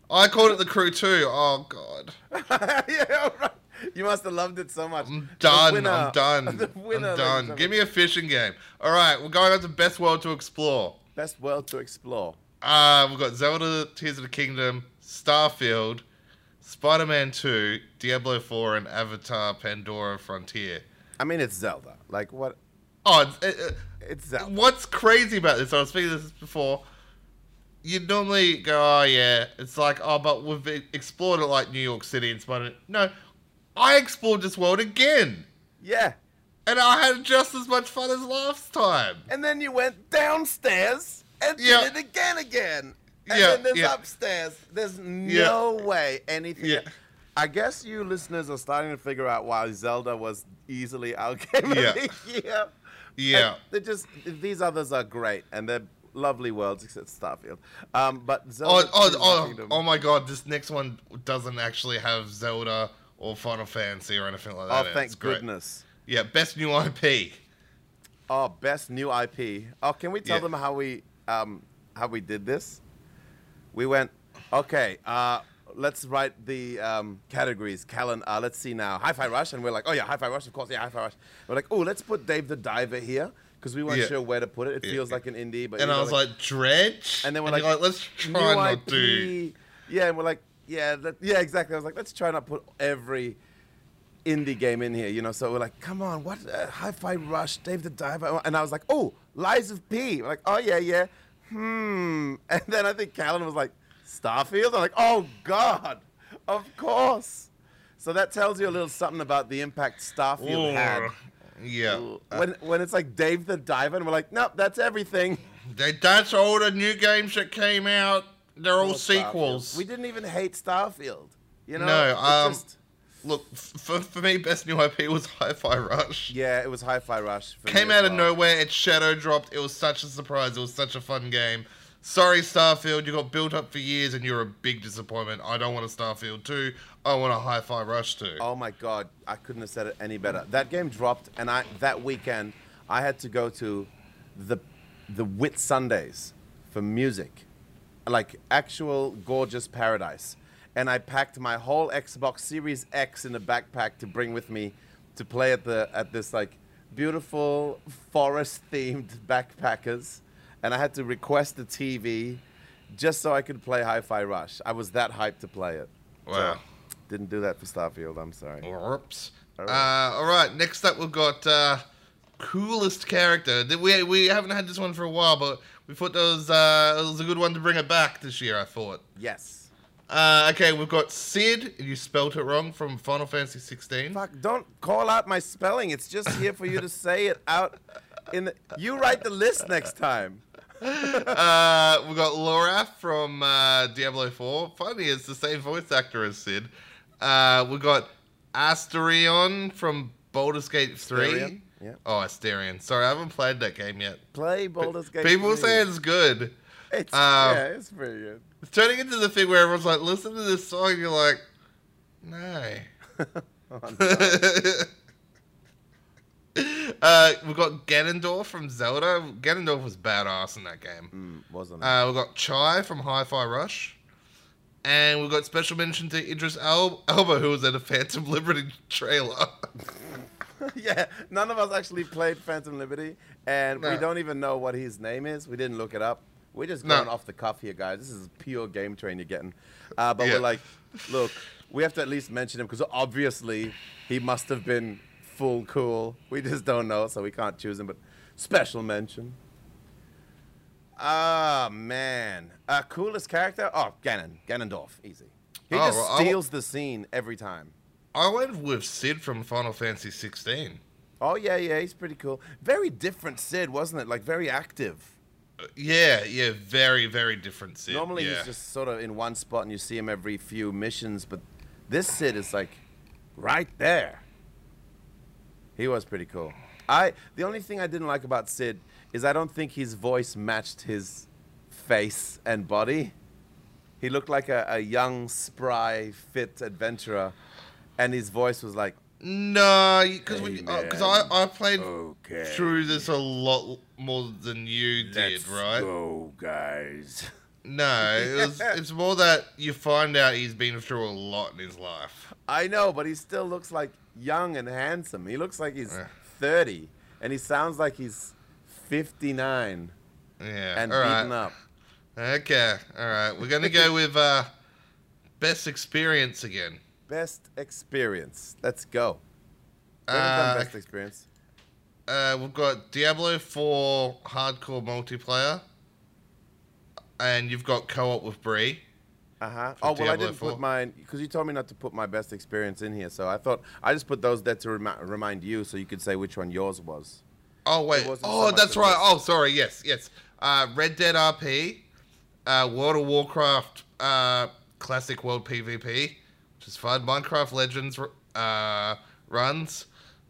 I called it the Crew Two. Oh God. yeah, right. You must have loved it so much. I'm done. winner- I'm done. Winner, I'm done. Give me a fishing game. All right, we're going on to best world to explore. Best world to explore. Uh, we've got Zelda Tears of the Kingdom, Starfield, Spider Man 2, Diablo 4, and Avatar Pandora Frontier. I mean, it's Zelda. Like what? Oh, it's, uh, It's Zelda. what's crazy about this? I was speaking this before. You'd normally go, oh yeah, it's like, oh, but we've explored it like New York City and Spider. Man No, I explored this world again, Yeah. And I had just as much fun as last time. And then you went downstairs and Yeah. did it again, again. And Yeah, then there's yeah. upstairs. There's no way anything. Yeah. I guess you listeners are starting to figure out why Zelda was easily our game Yeah. of the year. Yeah. They're just these others are great and they're lovely worlds except Starfield. Um, but Zelda. Oh, oh, oh, oh my god, this next one doesn't actually have Zelda or Final Fantasy or anything like that. Oh, thank goodness. Yeah, best new IP. Oh, best new IP. Oh, can we tell Yeah. them how we um how we did this? We went, okay, uh, let's write the um, categories. Callan, uh, let's see now. Hi-Fi Rush, and we're like, oh yeah, Hi-Fi Rush, of course, yeah, Hi-Fi Rush. We're like, oh, let's put Dave the Diver here because we weren't Yeah. sure where to put it. It Yeah. feels like an indie, but And I was like, Dredge? and then we're you're like, let's try not do. Yeah, and we're like, yeah, that, yeah, exactly. I was like, let's try not put every indie game in here, you know. So we're like, come on, what uh, Hi-Fi Rush, Dave the Diver, and I was like, oh, Lies of P. We're like, oh yeah, yeah. Hmm. And then I think Callan was like, Starfield. I'm like, oh god, of course. So that tells you a little something about the impact Starfield had. Ooh. Yeah. Uh, When when it's like Dave the Diver, and we're like, nope, that's everything. they, that's all the new games that came out. They're all Starfield. sequels. We didn't even hate Starfield. You know? No, um, just- Look, for, for me, best new IP was Hi-Fi Rush. yeah, it was Hi-Fi Rush. for Came out of nowhere. It shadow dropped. It was such a surprise. It was such a fun game. Sorry, Starfield. You got built up for years, and you're a big disappointment. I don't want a Starfield 2. I want a Hi-Fi Rush 2. Oh my god, I couldn't have said it any better. That game dropped, and I that weekend I had to go to the the Wit Sundays for music, like actual gorgeous paradise. And I packed my whole Xbox Series X in a backpack to bring with me to play at the at this like beautiful forest themed backpackers. And I had to request a TV just so I could play Hi-Fi Rush. I was that hyped to play it. So, Wow. didn't do that for Starfield. I'm sorry. Whoops. All Uh, right. all right. Next up, we've got uh, coolest character. We we haven't had this one for a while, but we thought that was uh, it was a good one to bring it back this year. I thought. Yes. Uh, okay, we've got Cid. You spelt it wrong from Final Fantasy 16. Fuck! Don't call out my spelling. It's just here for you to say it out. In the, you write the list next time. Uh, we've got Lorath from uh, Diablo 4. Funny, it's the same voice actor as Cid. Uh, we've got Astarion from Baldur's Gate 3. Astarion? Yeah. Oh, Astarion. Sorry, I haven't played that game yet. Play Baldur's Gate. People 3. say it's good. It's um, yeah, it's pretty good. It's turning into the thing where everyone's like, listen to this song, and you're like, no. Oh, no. uh, we've got Ganondorf from Zelda. Ganondorf was badass in that game. Mm, wasn't it? Uh, we've got Chai from Hi-Fi Rush. And we've got special mention to Idris Al- Elba, who was in a Phantom Liberty trailer. yeah, none of us actually played Phantom Liberty, and we don't even know what his name is. We didn't look it up. We're just No. going off the cuff here, guys. This is pure game train you're getting. Uh, but Yeah. we're like, look, we have to at least mention him because obviously he must have been full cool. We just don't know, so we can't choose him. But special mention. Ah man, uh, coolest character? Oh, Ganon, Ganondorf, easy. He Oh, just well, w- steals the scene every time. I went with Cid from Final Fantasy 16. Oh yeah, yeah, he's pretty cool. Very different Cid, wasn't it? Like very active. Uh, yeah, yeah, very, very different Cid. Normally yeah. he's just sort of in one spot and you see him every few missions, but this Cid is like right there. He was pretty cool. I the only thing I didn't like about Cid is I don't think his voice matched his face and body. He looked like a, a young, spry, fit adventurer, and his voice was like, No, because Hey, because. I, I played "Okay, through this a lot more than you did, right? go, guys." No, it was, it's more that you find out he's been through a lot in his life. I know, but he still looks like young and handsome. He looks like he's Yeah. 30, and he sounds like he's 59 Yeah, and all beaten up. Okay, all right. We're gonna go with uh, best experience again. Best experience. Let's go. Uh, best experience. Uh, we've got Diablo 4 hardcore multiplayer, and you've got co-op with Bree. Uh huh. Oh well, I didn't 4. put mine because you told me not to put my best experience in here. So I thought I just put those there to remi- remind you, so you could say which one yours was. Oh wait, wasn't so oh that's right. Oh sorry, yes, yes. Uh, Red Dead RP, uh, World of Warcraft, uh, classic world PvP, which is fun. Minecraft Legends uh, runs,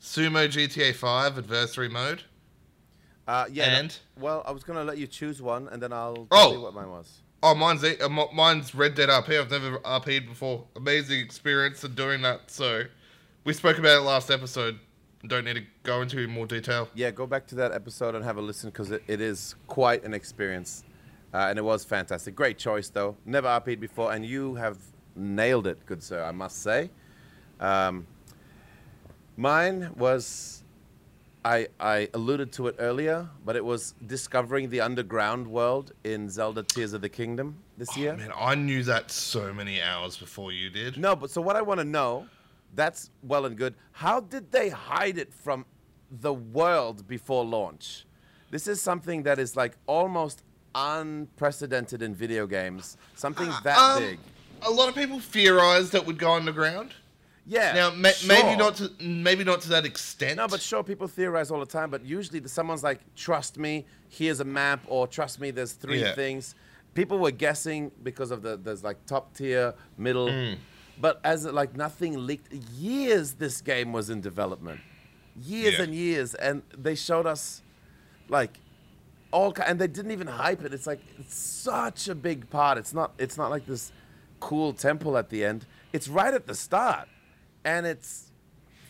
Sumo GTA 5 adversary mode. Uh, yeah. no- And? well, I was gonna let you choose one, and then I'll Oh. tell you what mine was. Oh, mine's uh, mine's Red Dead RP. I've never RP'd before. Amazing experience of doing that. So, we spoke about it last episode. Don't need to go into more detail. Yeah, go back to that episode and have a listen because it, it is quite an experience, uh, and it was fantastic. Great choice though. Never RP'd before, and you have nailed it, good sir. I must say. Um, mine was, I I alluded to it earlier, but it was discovering the underground world in Zelda Tears of the Kingdom this Oh, year. man, I knew that so many hours before you did. No, but so what I want to know, that's well and good. How did they hide it from the world before launch? This is something that is like almost unprecedented in video games. Something that Um, big. A lot of people theorized that would go underground. Yeah. Now, ma- maybe not to maybe not to that extent. No, but sure, people theorize all the time, but usually the- someone's like, trust me, here's a map, or trust me, there's three Yeah. things. People were guessing because of the, there's like top tier, middle, Mm. but as it, like nothing leaked, years this game was in development. Years Yeah. and years, and they showed us like all and they didn't even hype it. It's like it's such a big part. It's not it's not like this cool temple at the end. It's right at the start. And it's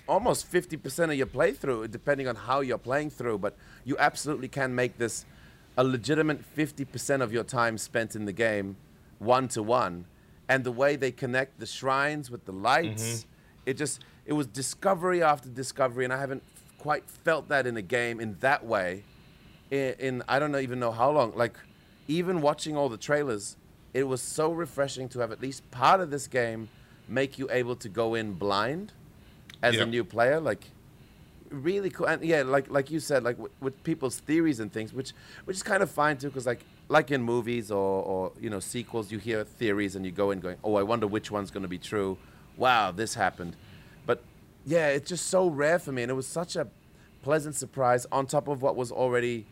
almost 50% of your playthrough depending on how you're playing through, but you absolutely can make this a legitimate 50% of your time spent in the game one to one. And the way they connect the shrines with the lights, mm-hmm. it just it was discovery after discovery and I haven't quite felt that in a game in that way in, in I don't know, even know how long. Like, even watching all the trailers, it was so refreshing to have at least part of this game make you able to go in blind as a new player. Like, really cool. And yeah, like like you said, like with, with people's theories and things, which which is kind of fine too, because like like in movies or or you know sequels, you hear theories and you go in going, oh, I wonder which one's going to be true. Wow, this happened. But yeah, it's just so rare for me, and it was such a pleasant surprise on top of what was already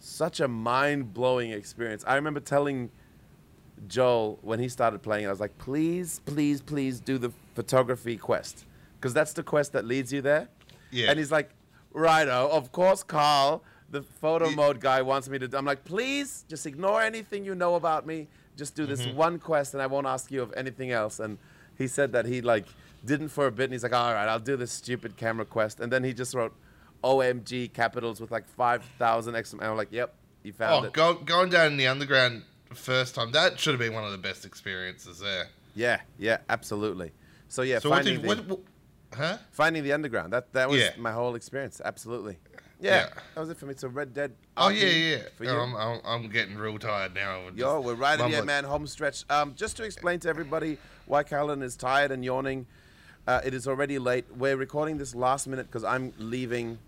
such a mind blowing experience. I remember telling Joel when he started playing, I was like, please, please, please do the photography quest. Because that's the quest that leads you there. Yeah. And he's like, righto, of course, Karl, the photo mode guy, wants me to. do-" I'm like, please, just ignore anything you know about me. Just do this Mm-hmm. one quest, and I won't ask you of anything else. And he said that he like didn't for a bit, and he's like, all right, I'll do this stupid camera quest. And then he just wrote OMG capitals with like five thousand exclamation. I'm like, yep, you found oh, it. go, going down in the underground first time that should have been one of the best experiences there. Yeah, yeah, absolutely. So yeah, So what finding did the, what, what huh? finding the underground. That that was Yeah. my whole experience. Absolutely. Yeah, Yeah. that was it for me. So Red Dead. Oh yeah, yeah. For you. I'm, I'm, I'm getting real tired now. I'm Yo, we're right in here, man. Home stretch. Um, just to explain to everybody why Callan is tired and yawning. Uh, it is already late. We're recording this last minute because I'm leaving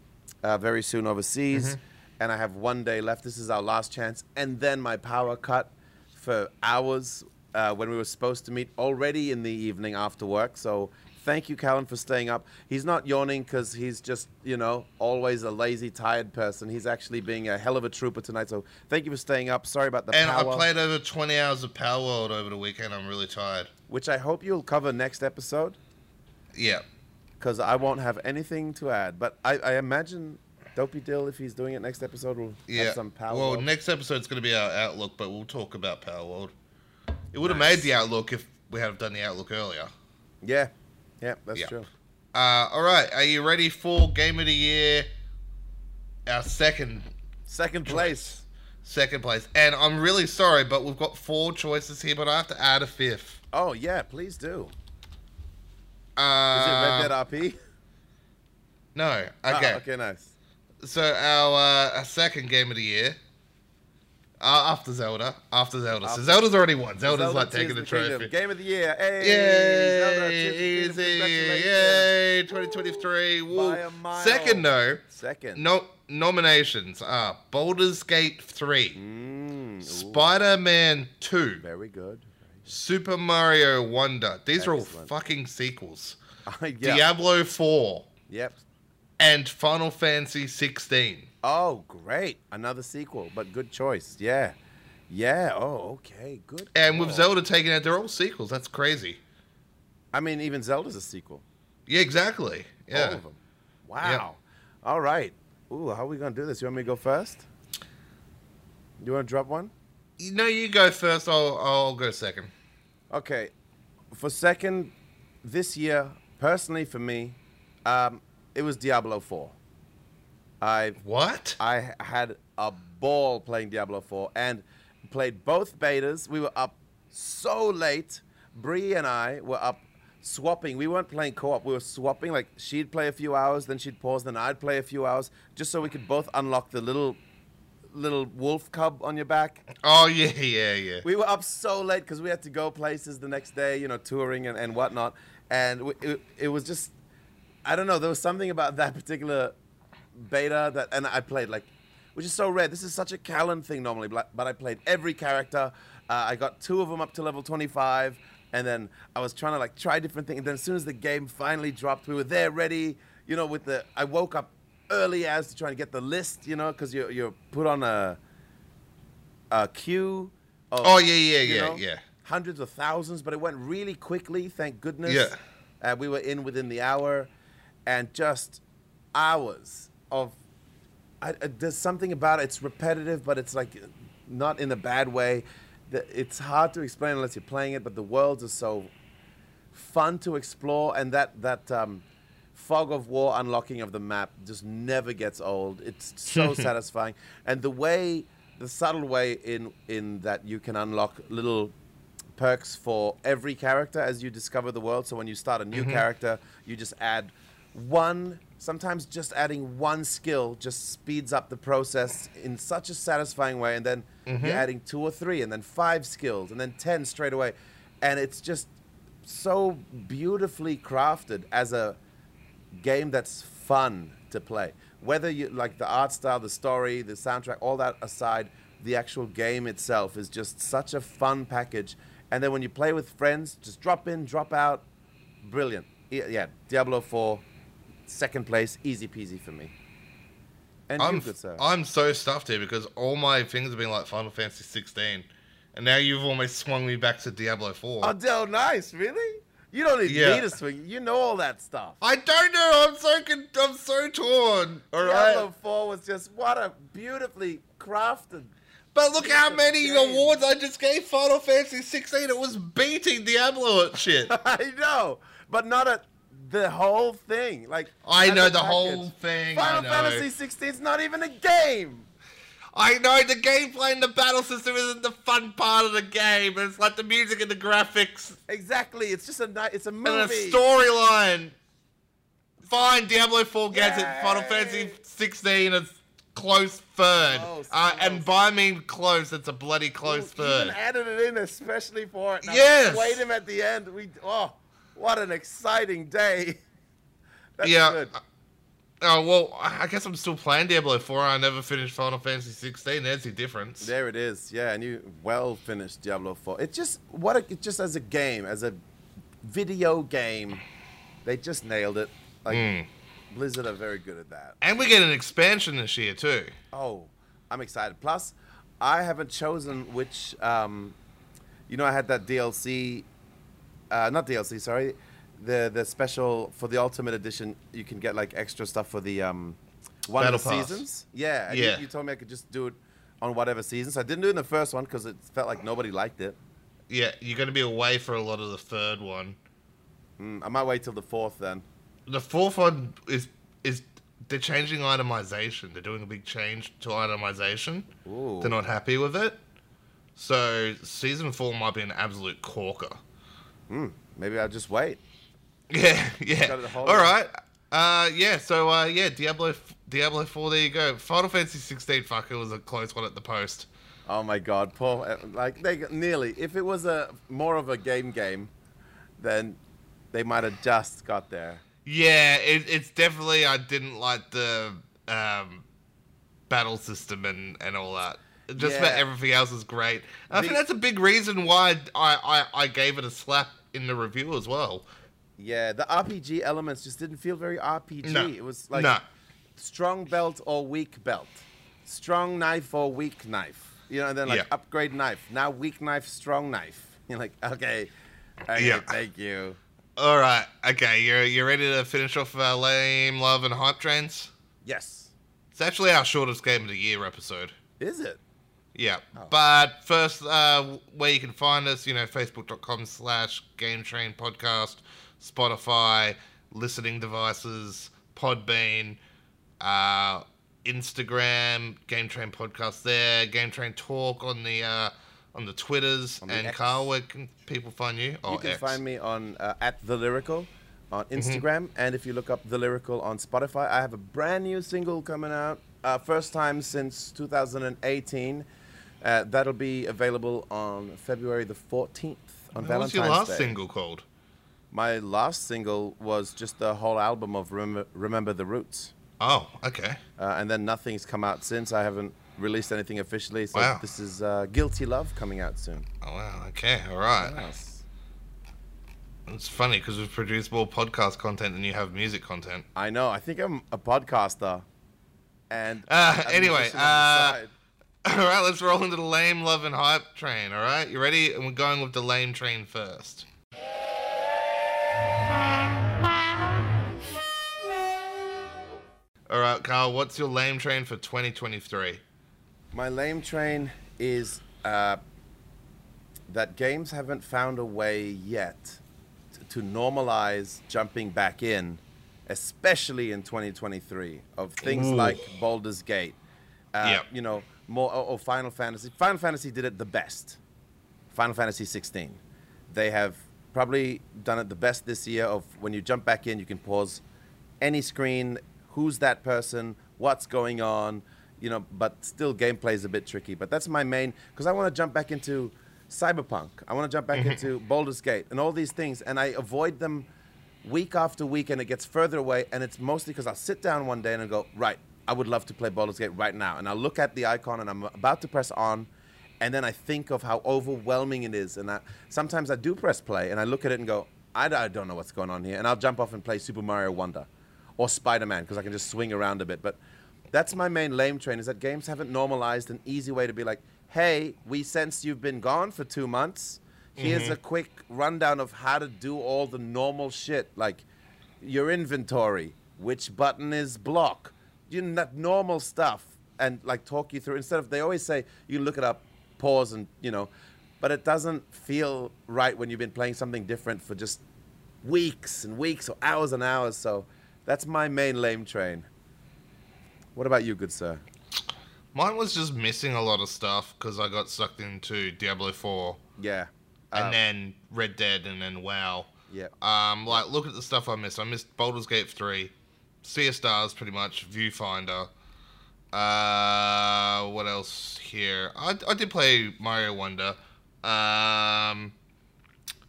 uh, very soon overseas, Mm-hmm. And I have one day left. This is our last chance, and then my power cut for hours uh, when we were supposed to meet already in the evening after work. So thank you, Callan, for staying up. He's not yawning because he's just, you know, always a lazy, tired person. He's actually being a hell of a trooper tonight. So thank you for staying up. Sorry about the And power. I played over 20 hours of Palworld over the weekend. I'm really tired. which I hope you'll cover next episode Yeah. because I won't have anything to add. But I, I imagine Dopey Dill, if he's doing it next episode, will Yeah. have some power. well, World. next episode's going to be our Outlook, but we'll talk about Palworld. It would have Nice. made the Outlook if we had done the Outlook earlier. yeah, yeah, that's Yeah. true. Uh, all right. Are you ready for Game of the Year? Our second Second place. second place. And I'm really sorry, but we've got four choices here, but I have to add a fifth. Oh yeah, please do. Uh, Is it Red Dead RP? No. Ah, Okay. okay, nice. So our, uh, our second game of the year Uh, after Zelda. After Zelda. So Zelda's already won. Zelda's Zelda like taking the Kingdom. trophy. Game of the year. Hey, Yay! The Easy! Yay! 2023. Woo. By a mile. Second, though, Second. no nominations are Baldur's Gate 3, Mm, Spider-Man 2, very good. Super Mario Wonder. These are all fucking sequels. yeah. Diablo 4 Yep. And Final Fantasy 16. Oh, great. Another sequel, but good choice. Yeah. Yeah. Oh, okay. Good. And with. Zelda taking out, they're all sequels. That's crazy. I mean, even Zelda's a sequel. Yeah, exactly. Yeah. All of them. Wow. All right. Ooh, how are we going to do this? You want me to go first? You want to drop one? No, you go first. I'll I'll go second. Okay. For second, this year, personally for me, um, it was Diablo 4. I What? I had a ball playing Diablo 4 and played both betas. We were up so late. Bree and I were up swapping. We weren't playing co-op. We were swapping. Like she'd play a few hours, then she'd pause, then I'd play a few hours, just so we could both unlock the little little wolf cub on your back. Oh yeah, yeah, yeah. We were up so late because we had to go places the next day, you know, touring and, and whatnot. And we, it, it was just, I don't know, there was something about that particular beta that, and I played like, which is so rare. This is such a Callan thing normally, but, but I played every character. Uh, I got two of them up to level 25, and then I was trying to like try different things. And then as soon as the game finally dropped, we were there ready, you know, with the, I woke up early as to try and get the list, you know, because you're, you're put on a, a queue. Of, Oh yeah, yeah, yeah, know, yeah. Hundreds of thousands, but it went really quickly, thank goodness. Yeah. Uh, we were in within the hour, and just hours of. I, I, there's something about it. It's repetitive, but it's like not in a bad way. The, it's hard to explain unless you're playing it, but the worlds are so fun to explore, and that that um, fog of war unlocking of the map just never gets old. It's so satisfying, and the way, the subtle way in in that you can unlock little perks for every character as you discover the world. So when you start a new character, you just add one. Sometimes just adding one skill just speeds up the process in such a satisfying way, and then you're mm-hmm. adding two or three, and then five skills, and then ten straight away, and it's just so beautifully crafted as a game that's fun to play. Whether you like the art style, the story, the soundtrack, all that aside, the actual game itself is just such a fun package. And then when you play with friends, just drop in, drop out, brilliant. Yeah, yeah, Diablo 4, second place, easy peasy for me. And I'm you, good sir. I'm so stuffed here because all my things have been like Final Fantasy 16, and now you've almost swung me back to Diablo 4. Oh, Del, nice, really? You don't need Yeah. me to swing. You know all that stuff. I don't know. I'm so con- I'm so torn. All right. Diablo 4 was just what a beautifully crafted But look how many game. awards I just gave Final Fantasy 16. It was beating Diablo at shit. I know, but not a the whole thing. Like I know the whole thing. Final. Fantasy 16 is not even a game. I know the gameplay and the battle system isn't the fun part of the game. It's like the music and the graphics Exactly. It's just a it's a movie and a storyline. Fine, Diablo 4 gets it. Final Yay. Fantasy 16 is close third. Close, uh, close. and by I mean close, it's a bloody close You third. even added it in especially for it. and I Yes. Played him at the end. We oh, what an exciting day. That's yeah. good. Oh well, I guess I'm still playing Diablo 4. I never finished Final Fantasy 16. There's the difference. There it is. Yeah, and you well finished Diablo 4. It just what a, it just as a game, as a video game, they just nailed it. Like Mm. Blizzard are very good at that. And we get an expansion this year too. Oh, I'm excited. Plus, I haven't chosen which. Um, you know, I had that DLC. Uh, not DLC, sorry. The the special for the Ultimate Edition. You can get like extra stuff for the um, one of the Pass. seasons. Yeah. and Yeah. You, you told me I could just do it on whatever season. So I didn't do it in the first one because it felt like nobody liked it. Yeah, you're going to be away for a lot of the third one. Mm, I might wait till the fourth then. The fourth one is is they're changing itemization. They're doing a big change to itemization. Ooh. They're not happy with it. So season four might be an absolute corker. Mm, maybe I'll just wait. Yeah, yeah. Got it hold All right. Uh, yeah. So uh, yeah, Diablo, Diablo Four. There you go. Final Fantasy 16. Fuck, it was a close one at the post. Oh my God, Paul! uh, Like they nearly. If it was a more of a game game, then they might have just got there. Yeah, it, it's definitely I didn't like the um, battle system and, and all that. Just about everything else is great. I think that's a big reason why I, I, I gave it a slap in the review as well. Yeah, the RPG elements just didn't feel very RPG. No. It was like no. strong belt or weak belt, strong knife or weak knife. You know, and then like Yeah. upgrade knife. Now weak knife, strong knife. You're like, okay, okay, Yeah. thank you. All right. Okay, you're you ready to finish off our lame love and hype trains? Yes, It's actually our shortest game of the year episode. is it? Yeah. Oh. But first, uh, where you can find us, you know, facebook.com slash Game Train Podcast, Spotify, listening devices, Podbean, uh, Instagram, Game Train Podcast there, Game Train Talk on the uh, on the Twitters, On the and X. Karl, where can people find you? Oh, you can X. find me on uh, at the lyrical on Mm-hmm. Instagram, and if you look up the lyrical on Spotify, I have a brand new single coming out. Uh, first time since 2018. Uh, that'll be available on February the 14th on What Valentine's was your last Day. single called? My last single was just the whole album of Remember, Remember the Roots. Oh, okay. Uh, and then nothing's come out since. I haven't released anything officially. So Wow. this is uh, Guilty Love coming out soon. Oh, wow. Okay. All right. Yes. It's funny because we've produced more podcast content than you have music content. I know. I think I'm a podcaster. And Uh, anyway, All right, let's roll into the lame love and hype train. All right, you ready? And we're going with the lame train first. All right, Karl, what's your lame train for 2023? My lame train is uh, that games haven't found a way yet t- to normalize jumping back in, especially in 2023, of things Ooh. like Baldur's Gate. Uh, Yep. You know, more oh, or Final Fantasy. Final Fantasy did it the best. Final Fantasy 16. They have probably done it the best this year. Of when you jump back in, you can pause any screen. Who's that person? What's going on? You know, but still gameplay is a bit tricky. But that's my main because I want to jump back into Cyberpunk. I want to jump back mm-hmm. into Baldur's Gate and all these things, and I avoid them week after week, and it gets further away. And it's mostly because I'll sit down one day and I go, right, I would love to play Baldur's Gate right now, and I'll look at the icon and I'm about to press on, and then I think of how overwhelming it is, and I, sometimes I do press play and I look at it and go, I don't know what's going on here, and I'll jump off and play Super Mario Wonder or Spider Man because I can just swing around a bit, but. That's my main lame train is that games haven't normalized an easy way to be like, hey, we sense you've been gone for two months. Here's mm-hmm. a quick rundown of how to do all the normal shit, like your inventory, which button is block, you know, that normal stuff, and like talk you through. Instead of they always say you look it up, pause, and you know, but it doesn't feel right when you've been playing something different for just weeks and weeks or hours and hours. So that's my main lame train. What about you, good sir? Mine was just missing a lot of stuff because I got sucked into Diablo 4 Yeah. and Um, then Red Dead and then WoW. yeah. Um, like, look at the stuff I missed. I missed Baldur's Gate 3, Sea of Stars, pretty much, Viewfinder. Uh, what else here? I, I did play Mario Wonder. Um,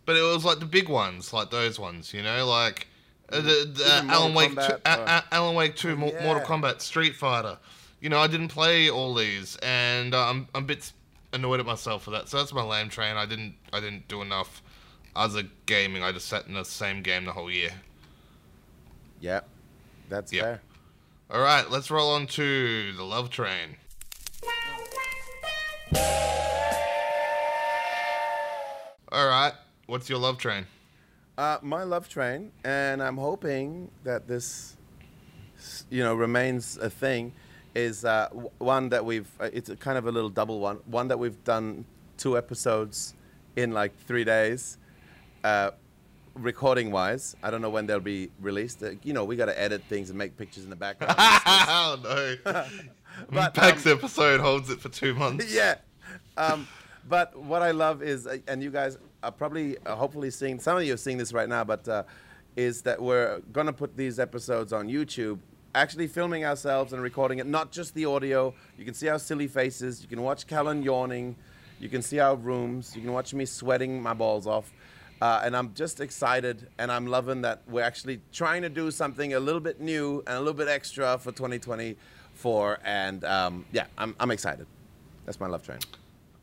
but it was like the big ones, like those ones, you know, like uh, the, the Mortal Alan Wake, Kombat, 2, uh, uh, Alan Wake 2, Mo- yeah. Mortal Kombat, Street Fighter. You know, I didn't play all these, and uh, I'm, I'm a bit annoyed at myself for that. So that's my lame train. I didn't I didn't do enough other gaming. I just sat in the same game the whole year. Yeah. That's Yeah. fair. All right, let's roll on to the love train. All right, what's your love train? Uh, my love train, and I'm hoping that this, you know, remains a thing, is uh, one that we've. Uh, it's a kind of a little double one. One that we've done two episodes in like three days, uh, recording wise. I don't know when they'll be released. Uh, you know, we got to edit things and make pictures in the background. oh no! But, Pax um, episode holds it for two months. yeah. Um, but what I love is, uh, and you guys are probably, uh, hopefully seeing, some of you are seeing this right now, but uh, is that we're going to put these episodes on YouTube actually filming ourselves and recording it, not just the audio. You can see our silly faces. You can watch Callan yawning. You can see our rooms. You can watch me sweating my balls off. Uh, and I'm just excited, and I'm loving that we're actually trying to do something a little bit new and a little bit extra for 2024. And um, yeah, I'm, I'm excited. That's my love train.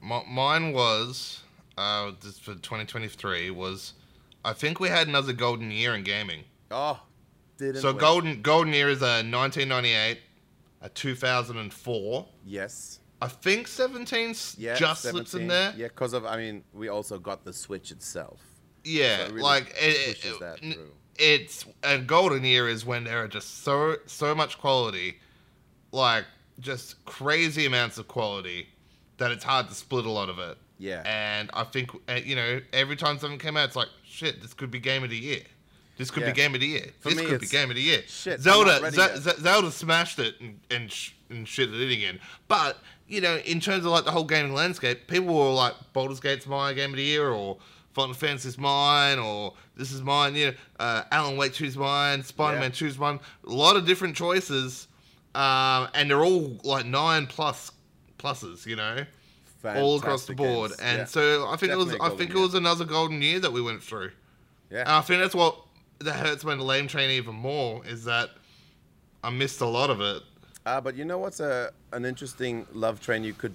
M- mine was uh, for 2023 was I think we had another golden year in gaming. Oh, didn't So we? golden golden year is a 1998, a 2004. Yes. I think 17 Yeah. just slips in there. Yeah, because of I mean, we also got the Switch itself. Yeah, So really like it, it- that it's a golden year is when there are just so so much quality, like just crazy amounts of quality, that it's hard to split a lot of it. Yeah. And I think uh, you know every time something came out, it's like shit. This could be game of the year. This could Yeah. be game of the year. For this me, could be game of the year. shit, Zelda, ready Ze- Zelda smashed it and and, sh- and shit it in again. But you know, in terms of like the whole gaming landscape, people were like, Baldur's Gate's my game of the year, or Final Fantasy's mine, or this is mine. You know, uh, Alan Wake 2's mine, Spider-Man Yeah. 2's mine. A lot of different choices, um, and they're all like nine plus pluses. You know, all across the board. games. And Yeah. so I think it was Definitely I think it was another golden year that we went through. yeah. And I think that's what that hurts my lame train even more is that I missed a lot of it. Uh, but you know what's a an interesting love train you could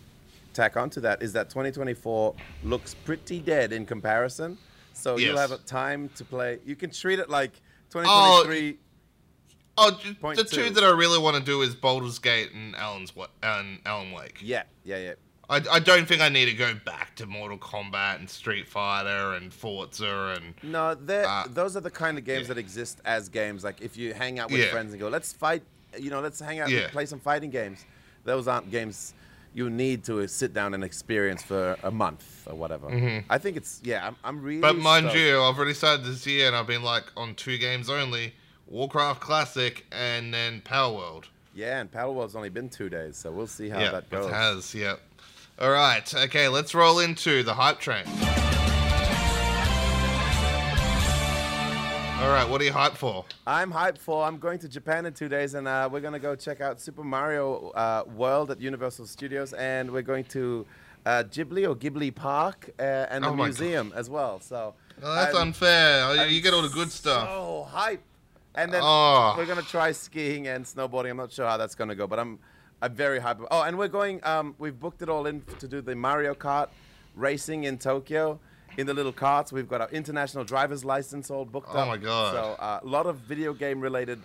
tack onto that is that 2024 looks pretty dead in comparison. So you'll have a time to play. You can treat it like 2023. Oh, Point the two two. that I really want to do is Baldur's Gate and Alan's and Alan Wake. yeah, yeah, yeah. I, I don't think I need to go back to Mortal Kombat and Street Fighter and Forza and No, Uh, those are the kind of games yeah. that exist as games. Like if you hang out with Yeah. friends and go, let's fight, you know, let's hang out Yeah. and play some fighting games. Those aren't games you need to sit down and experience for a month or whatever. I think it's yeah. I'm, I'm really. Mm-hmm. But mind stoked. you, I've already started this year and I've been like on two games only Warcraft Classic and then Palworld. Yeah, and Palworld's only been two days, so we'll see how yeah, that goes. it has, yeah. All right, okay, let's roll into the hype train. All right, what are you hyped for? I'm hyped for. I'm going to Japan in two days, and uh, we're gonna go check out Super Mario uh, World at Universal Studios, and we're going to uh, Ghibli or Ghibli Park uh, and the Oh museum as well. So Oh, that's I'm- unfair. Oh, I'm you get all the good stuff. So hype. And then Oh. we're gonna try skiing and snowboarding. I'm not sure how that's gonna go, but I'm I'm very hyped. Oh, and we're going. Um, we've booked it all in to do the Mario Kart racing in Tokyo. In the little carts, we've got our international driver's license all booked Oh up. Oh my God. So uh, a lot of video game related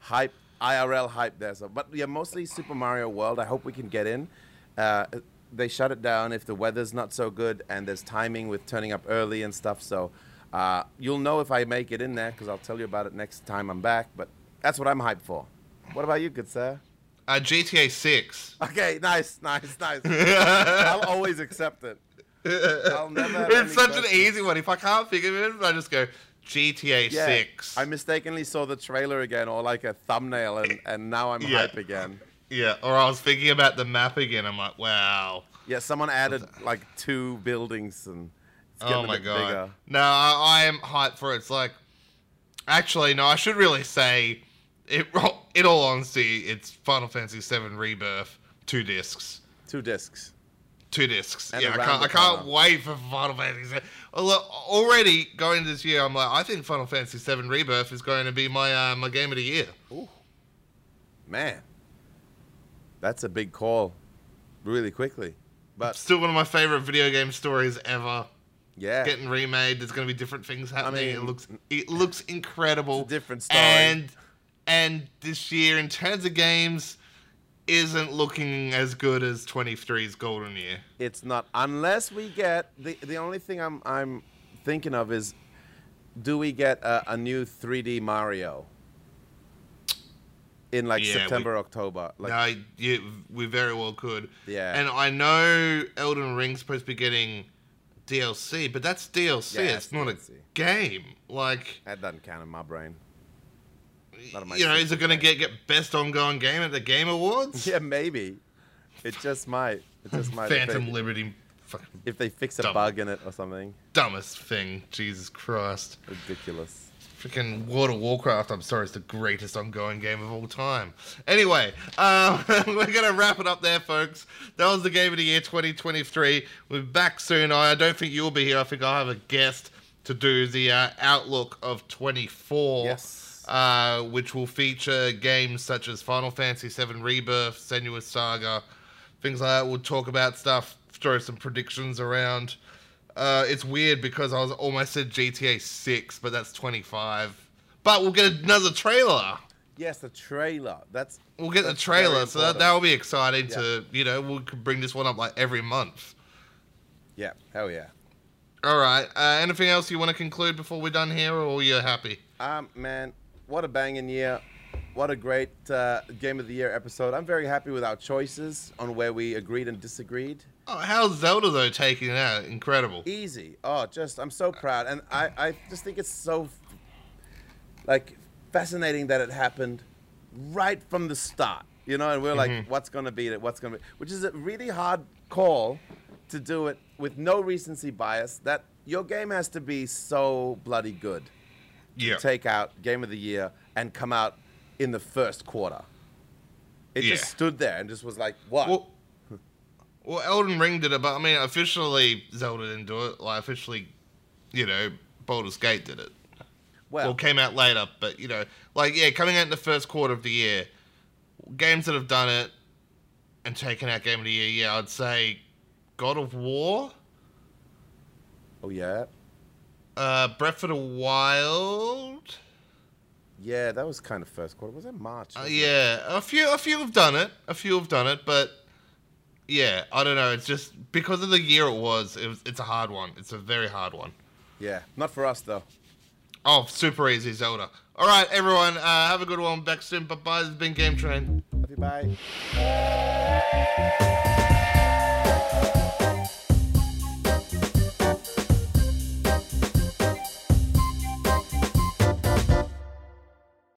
hype, IRL hype there. So, but yeah, mostly Super Mario World. I hope we can get in. Uh, they shut it down if the weather's not so good and there's timing with turning up early and stuff. So uh, you'll know if I make it in there because I'll tell you about it next time I'm back. But that's what I'm hyped for. What about you, good sir? Uh, GTA 6. Okay, nice, nice, nice. I'll always accept it. I'll never it's such an easy one. If I can't figure it, I just go GTA Yeah, 6. I mistakenly saw the trailer again or like a thumbnail and, and now I'm Yeah. hype again. yeah, or I was thinking about the map again. I'm like, wow. Yeah, someone added like two buildings and it's oh getting Oh a my god. bigger. No, I, I am hyped for it. It's like, actually, no, I should really say, it. In all honesty, it's Final Fantasy VII Rebirth, two discs. Two discs. Two discs. And yeah, I can't. I can't wait for Final Fantasy. Although already going into this year, I'm like, I think Final Fantasy VII Rebirth is going to be my uh, my game of the year. Ooh, Man. That's a big call. Really quickly. But Still one of my favorite video game stories ever. yeah. Getting remade. There's going to be different things happening. it mean, it looks it looks incredible. It's a different story. And and this year, in terms of games, isn't looking as good as 23's Golden Year. It's not unless we get the the only thing I'm I'm thinking of is do we get a, a new 3D Mario in like Yeah, we- September October like no, yeah, we very well could. Yeah. And I know Elden Ring's supposed to be getting DLC, but that's DLC. Yeah, it's it's not DLC. a game. Like, that doesn't count in my brain. Not in my you know, is it going to get get best ongoing game at the Game Awards? Yeah, maybe. It just might. It just might. Phantom they- Liberty, fucking if they fix a Dumb. bug in it or something. dumbest thing. Jesus Christ. Ridiculous. Freaking World of Warcraft, I'm sorry, is the greatest ongoing game of all time. Anyway, um, we're going to wrap it up there, folks. That was the Game of the Year 2023. We're back soon. I don't think you'll be here. I think I'll have a guest to do the uh, outlook of 24. Yes. Uh, which will feature games such as Final Fantasy VII Rebirth, Senua's Saga, things like that. We'll talk about stuff, throw some predictions around. Uh, it's weird because I was almost said GTA 6, but that's 25. But we'll get another trailer. Yes, the trailer. That's We'll get the trailer, so that that will be exciting to you know we could bring this one up like every month. yeah, hell yeah. All right. Uh, anything else you want to conclude before we're done here, or you're happy? Um, man, what a banging year. What a great uh, Game of the Year episode. I'm very happy with our choices on where we agreed and disagreed. Oh, how's Zelda though taking it out? Incredible. Easy. Oh, just, I'm so proud. And I, I just think it's so, like, fascinating that it happened right from the start. You know, and we're like, what's going to beat it? What's going to be? Which is a really hard call to do it with no recency bias. That your game has to be so bloody good. Yeah. take out Game of the Year and come out in the first quarter. It Yeah. just stood there and just was like, what? Well, well, Elden Ring did it, but I mean, officially Zelda didn't do it. Like officially, you know, Baldur's Gate did it. well, Well, came out later, but you know, like yeah, coming out in the first quarter of the year, games that have done it and taken out Game of the Year, yeah, I'd say God of War, oh yeah, uh, Breath of the Wild. yeah, that was kind of first quarter. Was that March? Uh, wasn't it? yeah, a few, a few have done it. A few have done it, but yeah, I don't know. It's just because of the year it was. It was it's a hard one. It's a very hard one. yeah, not for us though. Oh, super easy Zelda. All right, everyone, uh, have a good one. Back soon. Bye bye. This has been Game Train. Love you, bye.